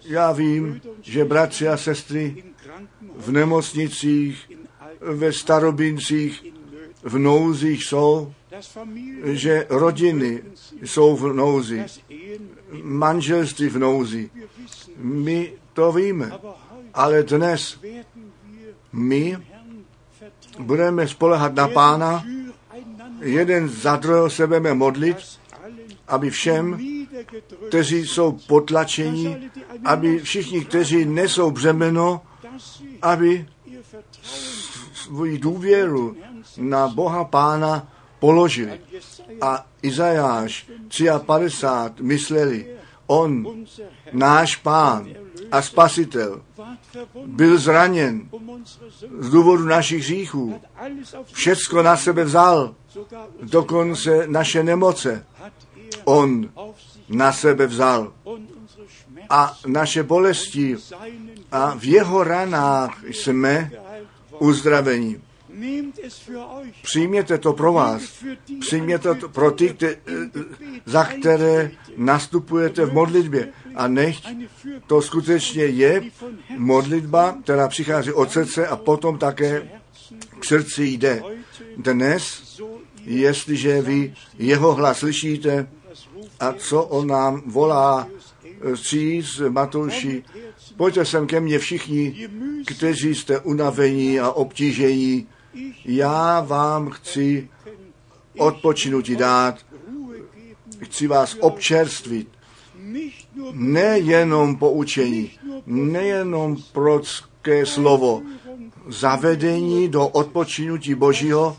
Já vím, že bratři a sestry v nemocnicích, ve starobincích, v nouzích jsou, že rodiny jsou v nouzi, manželství v nouzi. My to víme, ale dnes my budeme spolehat na Pána, jeden za druhého se budeme modlit, aby všem, kteří jsou potlačeni, aby všichni, kteří nesou břemeno, aby svoji důvěru na Boha Pána položili. A Izajáš 53 mysleli, on, náš pán a spasitel, byl zraněn z důvodu našich hříchů. Všecko na sebe vzal, dokonce naše nemoce. On na sebe vzal. A naše bolesti a v jeho ranách jsme uzdravení. Přijměte to pro vás. Přijměte to pro ty, kte, za které nastupujete v modlitbě. A nech to skutečně je modlitba, která přichází od srdce a potom také k srdci jde. Dnes, jestliže vy jeho hlas slyšíte a co on nám volá z Matouši, pojďte sem ke mně všichni, kteří jste unavení a obtížení, já vám chci odpočinutí dát, chci vás občerstvit. Nejenom poučení, nejenom prorocké slovo, zavedení do odpočinutí Božího,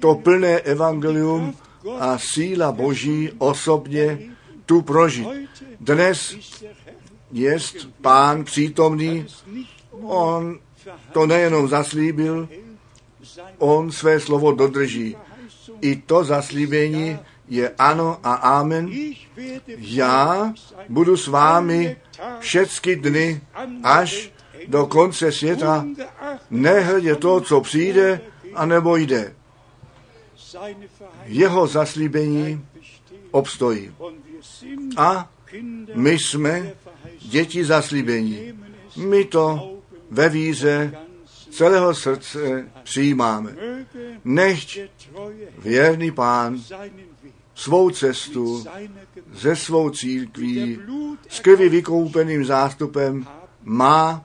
to plné evangelium a síla Boží osobně tu prožít. Dnes je pán přítomný, on to nejenom zaslíbil, on své slovo dodrží. I to zaslíbení je ano a amen. Já budu s vámi všechny dny až do konce světa, nehledě to, co přijde, anebo jde. Jeho zaslíbení obstojí. A my jsme děti zaslíbení. My to ve víře celého srdce přijímáme. Nechť věrný pán svou cestu ze svou církví s krvi vykoupeným zástupem má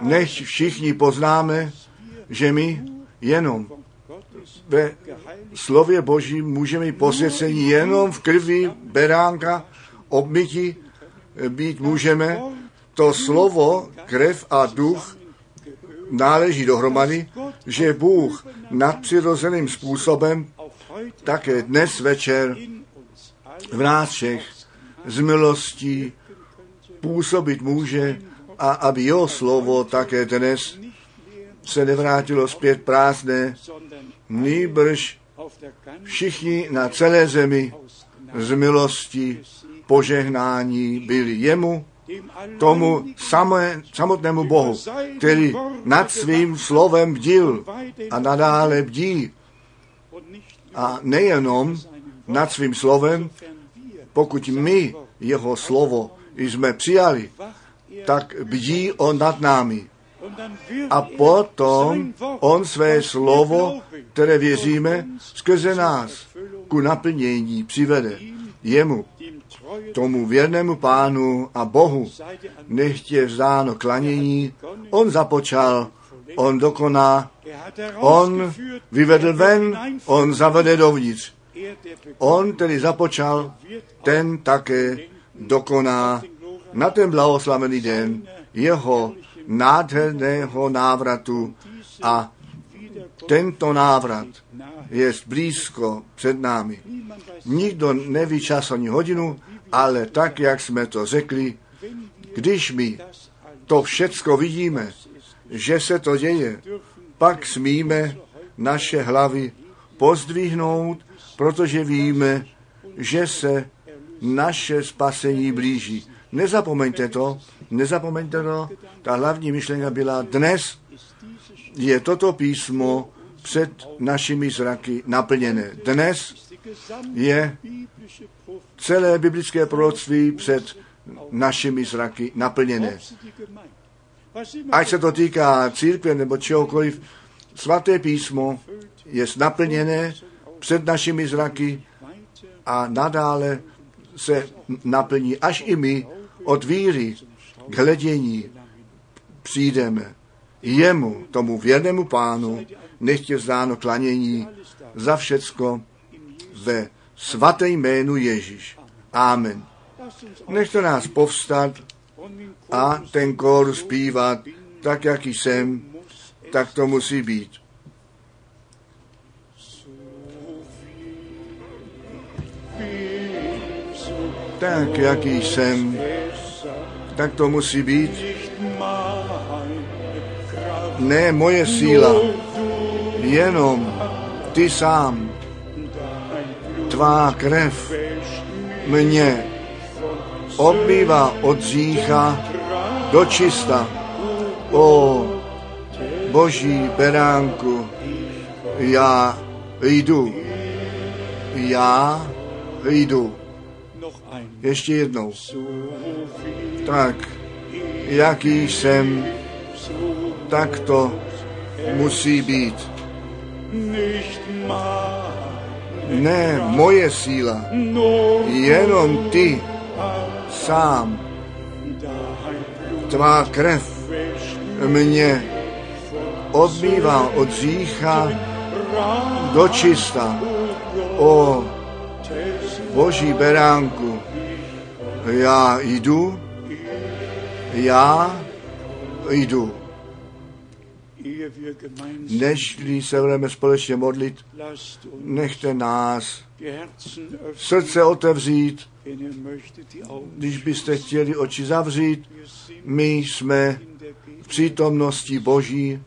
Nech všichni poznáme, že my jenom ve slově Božím můžeme být posvěceni jenom v krvi beránka, obmyti být můžeme. To slovo, krev a duch náleží dohromady, že Bůh nadpřirozeným způsobem také dnes večer v nás všech z milostí působit může a aby jeho slovo také dnes se nevrátilo zpět prázdné, nýbrž všichni na celé zemi z milosti požehnání byli jemu, tomu samé, samotnému Bohu, který nad svým slovem bdil a nadále bdí. A nejenom nad svým slovem, pokud my jeho slovo jsme přijali, tak bdí on nad námi. A potom on své slovo, které věříme, skrze nás ku naplnění přivede. Jemu, tomu věrnému pánu a Bohu, nechtě vzdáno klanění, on započal, on dokoná, on vyvedl ven, on zavede dovnitř. On tedy započal, ten také dokoná na ten blahoslavený den jeho nádherného návratu a tento návrat je blízko před námi. Nikdo neví čas ani hodinu, ale tak, jak jsme to řekli, když my to všecko vidíme, že se to děje, pak smíme naše hlavy pozdvihnout, protože víme, že se naše spasení blíží. Nezapomeňte to, nezapomeňte to, ta hlavní myšlenka byla dnes je toto písmo před našimi zraky naplněné. Dnes je celé biblické proroctví před našimi zraky naplněné. Ať se to týká církve nebo čehokoliv, svaté písmo je naplněné před našimi zraky a nadále se naplní, až i my od víry k hledění přijdeme. Jemu, tomu věrnému pánu, nechtě vzdáno klanění za všecko ve svaté jménu Ježíš. Amen. Nechte nás povstat a ten kór zpívat tak, jak jsem, tak to musí být. Tak, jaký jsem, tak to musí být. Ne moje síla, jenom ty sám, tvá krev mě obmývá od řícha do čista. O boží beránku, já jdu, já jdu. Ještě jednou. Tak, jaký jsem, tak to musí být. Ne moje síla, jenom ty sám, tvá krev mě odmývá od řícha do čista. O boží beránku, já jdu, já jdu. ehe wir gemeinsam Než se budeme společně modlit, nechte nás srdce otevřít, když byste chtěli oči zavřít. My jsme v přítomnosti Boží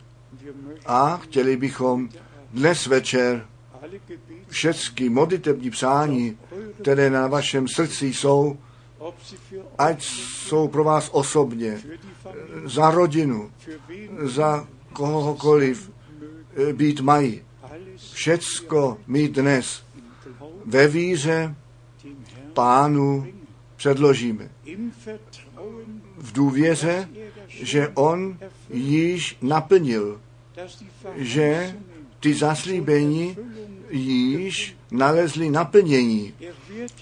a chtěli bychom dnes večer všechny modlitební přání, které na vašem srdci jsou, ať jsou pro vás osobně, za rodinu, za kohokoliv eh, být mají. Všecko my dnes ve víře pánu předložíme. V důvěře, že on již naplnil, že ty zaslíbení již nalezli naplnění.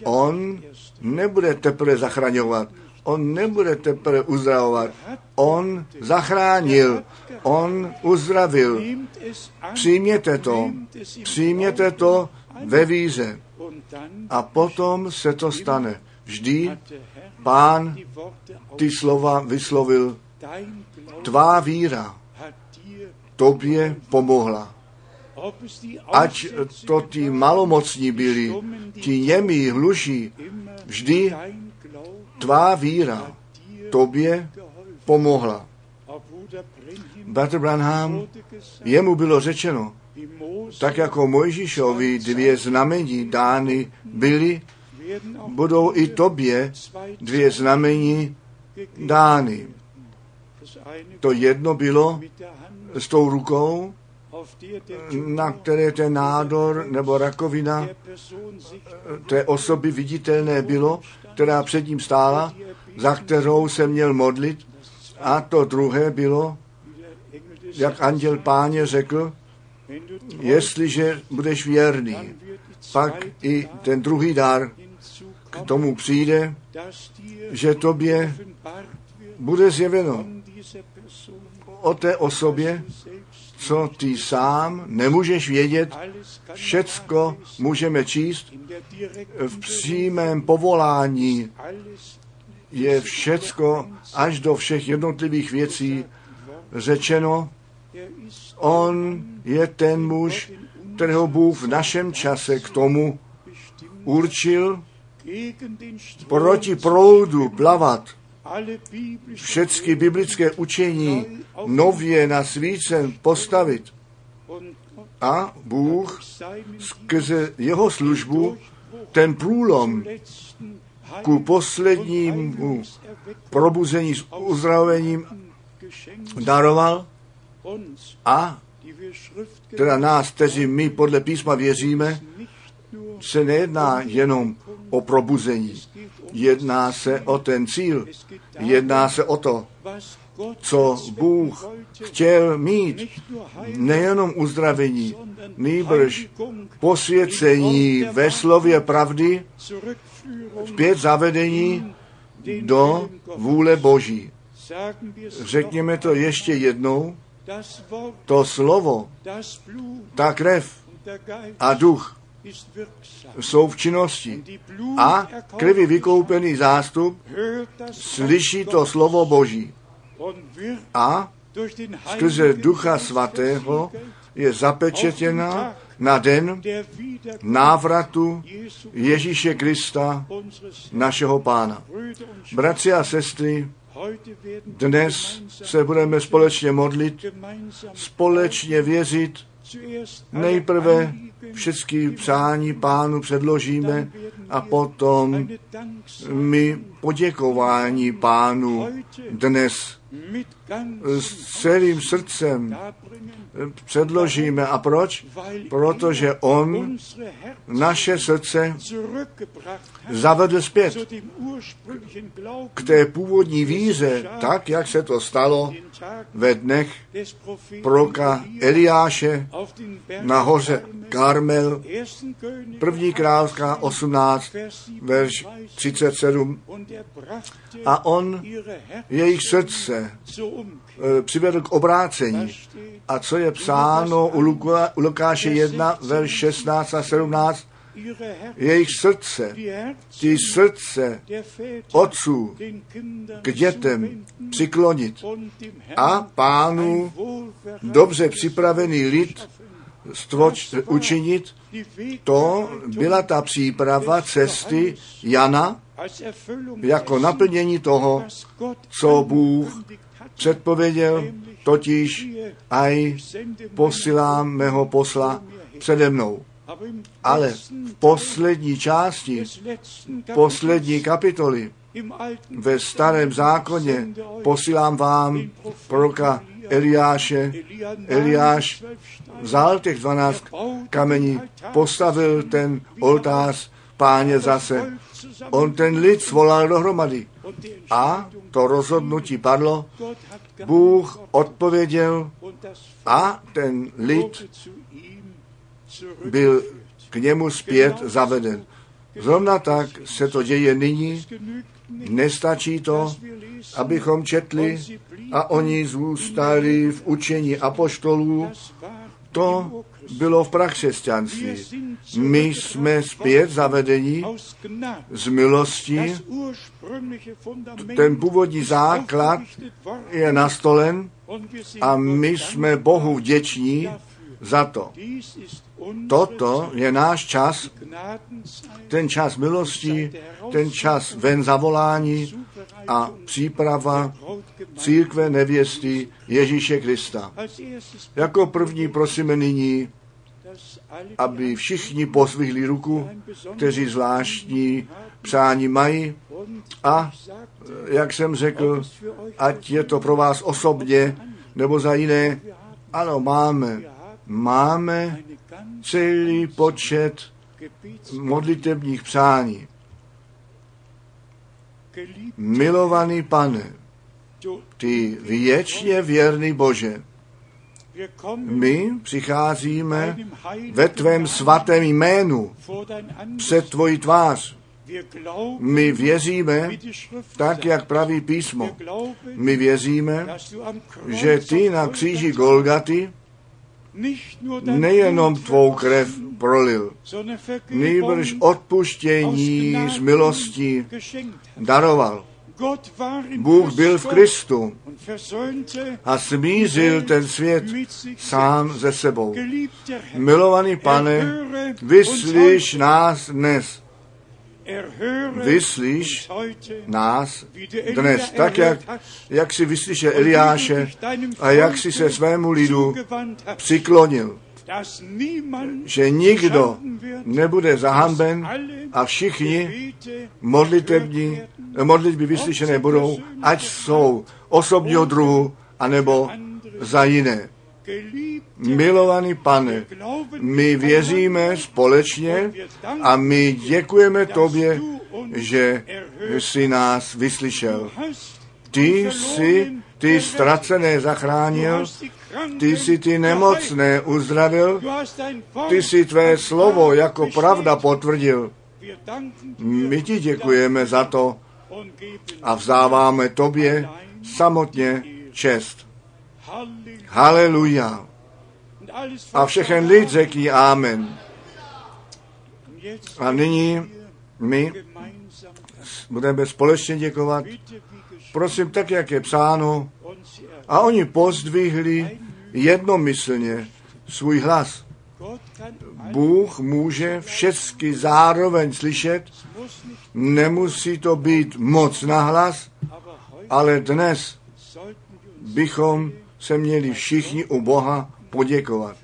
On nebude teprve zachraňovat, On nebude teprve uzdravovat. On zachránil. On uzdravil. Přijměte to. Přijměte to ve víře. A potom se to stane. Vždy pán ty slova vyslovil. Tvá víra tobě pomohla. Ať to ti malomocní byli, ti němí, hluší, vždy tvá víra tobě pomohla. Bratr Branham, jemu bylo řečeno, tak jako Mojžíšovi dvě znamení dány byly, budou i tobě dvě znamení dány. To jedno bylo s tou rukou, na které ten nádor nebo rakovina té osoby viditelné bylo, která před ním stála, za kterou se měl modlit. A to druhé bylo, jak anděl páně řekl, jestliže budeš věrný, pak i ten druhý dar k tomu přijde, že tobě bude zjeveno o té osobě, co ty sám nemůžeš vědět. Všecko můžeme číst v přímém povolání. Je všecko až do všech jednotlivých věcí řečeno. On je ten muž, kterého Bůh v našem čase k tomu určil proti proudu plavat. Všechny biblické učení nově na svícen postavit. A Bůh skrze jeho službu ten průlom ku poslednímu probuzení s uzdravením daroval a teda nás, kteří my podle písma věříme, se nejedná jenom o probuzení. Jedná se o ten cíl. Jedná se o to, co Bůh chtěl mít. Nejenom uzdravení, nýbrž posvěcení ve slově pravdy, zpět zavedení den do vůle Boží. Řekněme to ještě jednou, to slovo, ta krev a duch ist wirksam. jsou v činnosti. Die A krvi vykoupený zástup slyší to slovo Boží. A skrze Ducha Svatého je zapečetěna na den návratu Ježíše Krista, našeho Pána. Bratři a sestry, dnes se budeme společně modlit, společně věřit. Nejprve všechny přání pánu předložíme a potom my poděkování pánu dnes s celým srdcem předložíme. A proč? Protože on naše srdce zavedl zpět k té původní víře, tak, jak se to stalo ve dnech Elia Eliáše na hoře Karmel, Karmel, 1. Könige první královská 18, Vers verš 37. 37. Und er brachte A on jejich srdce přivedl k obrácení. A co je psáno u, Luka, u Lukáše 1, verš 16 a 17? ihre Herzen, Jejich srdce, ty srdce otců k dětem přiklonit a pánu dobře připravený lid stvoč, učinit. To byla ta příprava cesty Jana jako naplnění toho, co Bůh. Předpověděl, totiž aj posílám mého posla přede mnou. Ale v poslední části, poslední kapitoly ve starém zákoně posílám vám proroka Eliáše. Eliáš vzal těch 12 kamení, postavil ten oltář páně zase. On ten lid svolal dohromady. A to rozhodnutí padlo, Bůh odpověděl a ten lid byl k němu zpět zaveden. Zrovna tak se to děje nyní. Nestačí to, abychom četli a oni zůstali v učení apoštolů. To bylo v prakřesťanství. My jsme zpět zavedení z milosti. Ten původní základ je nastolen a my jsme Bohu vděční za to. Toto je náš čas, ten čas milosti, ten čas ven zavolání a příprava církve nevěsty Ježíše Krista. Jako první prosíme nyní, aby všichni pozvihli ruku, kteří zvláštní přání mají a, jak jsem řekl, ať je to pro vás osobně nebo za jiné, ano, máme, máme celý počet modlitebních přání. Milovaný pane, ty věčně věrný Bože, my přicházíme ve tvém svatém jménu před tvoji tvář. My věříme, tak jak praví písmo, my věříme, že ty na kříži Golgaty nejenom tvou krev prolil, nejbrž odpuštění z milosti daroval. Bůh byl v Kristu a smířil ten svět sám ze sebou. Milovaný pane, vyslyš nás dnes. Vyslíš nás dnes, tak jak, jak si vyslyšel Eliáše a jak si se svému lidu přiklonil, že nikdo nebude zahamben a všichni modlitební, modlitby vyslyšené budou, ať jsou osobního druhu, anebo za jiné. Milovaný pane, my věříme společně a my děkujeme tobě, že jsi nás vyslyšel. Ty jsi ty ztracené zachránil, ty jsi ty nemocné uzdravil, ty jsi tvé slovo jako pravda potvrdil. My ti děkujeme za to a vzáváme tobě samotně čest. Haleluja. A všechen lid řekni Amen. A nyní my budeme společně děkovat. Prosím, tak jak je psáno, a oni pozdvihli jednomyslně svůj hlas. Bůh může všechny zároveň slyšet, nemusí to být moc na hlas, ale dnes bychom se měli všichni u Boha poděkovat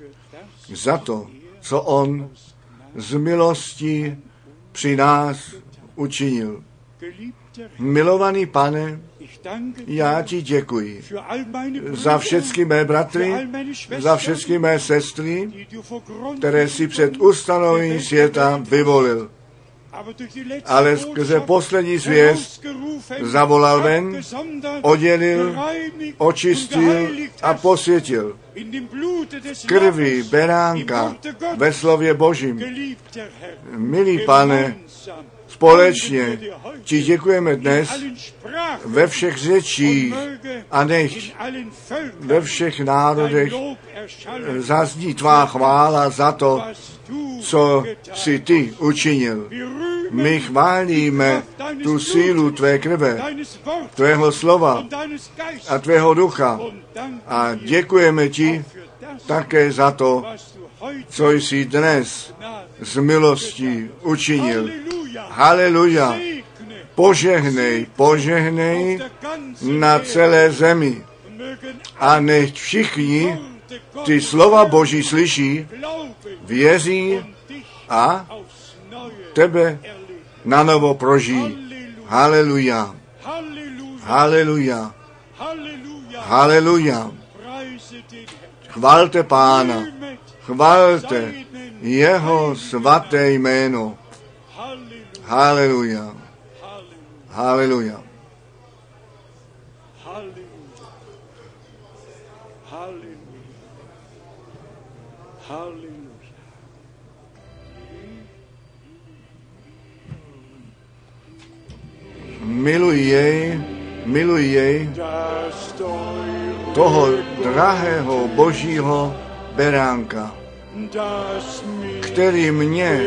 za to, co On z milosti při nás učinil. Milovaný pane, já ti děkuji za všechny mé bratry, za všechny mé sestry, které si před ustanovením světa vyvolil. Ale skrze poslední zvěst zavolal ven, oddělil, očistil a posvětil. Krví beránka ve slově Božím. Milý pane, společně ti děkujeme dnes ve všech řečích a nech ve všech národech zazní tvá chvála za to, co si ty učinil. My chválíme tu sílu tvé krve, tvého slova a tvého ducha a děkujeme ti také za to, co jsi dnes z milostí učinil. Haleluja. Požehnej, požehnej na celé zemi. A nech všichni ty slova Boží slyší, věří a tebe na novo prožijí. Haleluja. Haleluja. Haleluja. Chvalte Pána. Chvalte jeho svaté jméno. Haleluja. Haleluja. Miluj jej, miluj jej, toho drahého božího beránka, který mě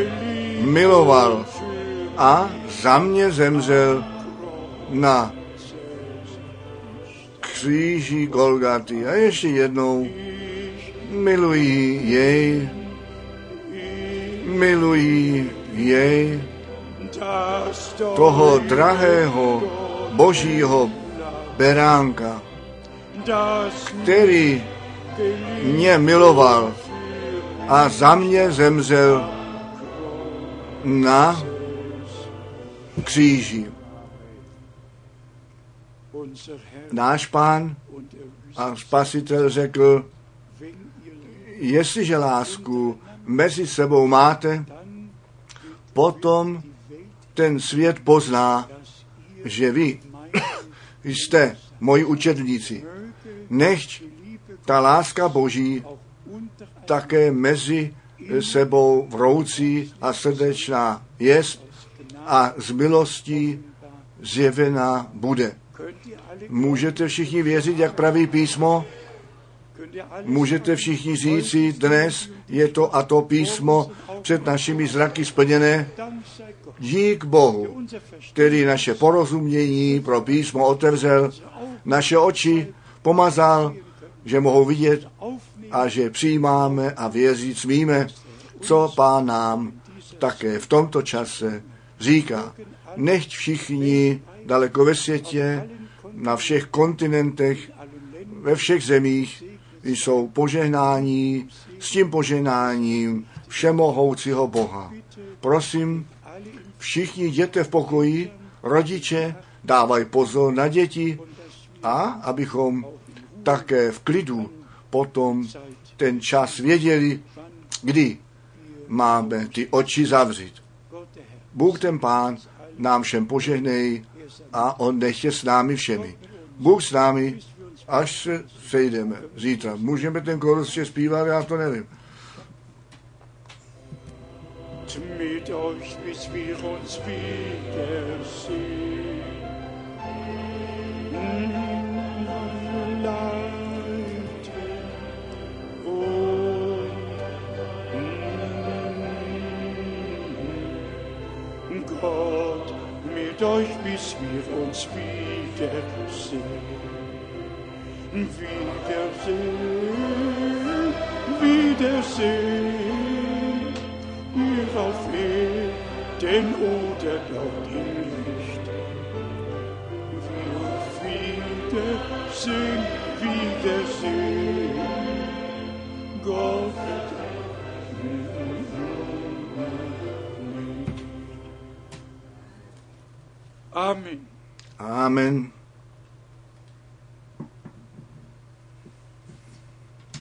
miloval a za mě zemřel na kříži Golgaty. A ještě jednou miluji jej, miluji jej, toho drahého božího beránka, který mě miloval a za mě zemřel na kříži. Náš pán a spasitel řekl, jestliže lásku mezi sebou máte, potom ten svět pozná, že vy jste moji učedníci. Nechť ta láska Boží také mezi sebou vroucí a srdečná jest a z milostí zjevená bude. Můžete všichni věřit, jak praví písmo? Můžete všichni říci, dnes je to a to písmo před našimi zraky splněné. Dík Bohu, který naše porozumění pro písmo otevřel, naše oči pomazal, že mohou vidět a že přijímáme a věřit smíme, co pán nám také v tomto čase říká. Nechť všichni daleko ve světě, na všech kontinentech, ve všech zemích jsou požehnání s tím požehnáním všemohoucího Boha. Prosím, všichni jděte v pokoji, rodiče dávají pozor na děti a abychom také v klidu potom ten čas věděli, kdy máme ty oči zavřít. Bůh ten pán nám všem požehnej a on nechtě s námi všemi. Bůh s námi, až se sejdeme zítra. Můžeme ten korus ještě zpívat, já to nevím. mit euch, bis wir uns wiedersehen. Gott mit euch, bis wir uns wiedersehen. Wiedersehen, Wiedersehen hier auf Erden oder dort im Licht. Wir Wiedersehen, Wiedersehen, Gott. Amen. Amen.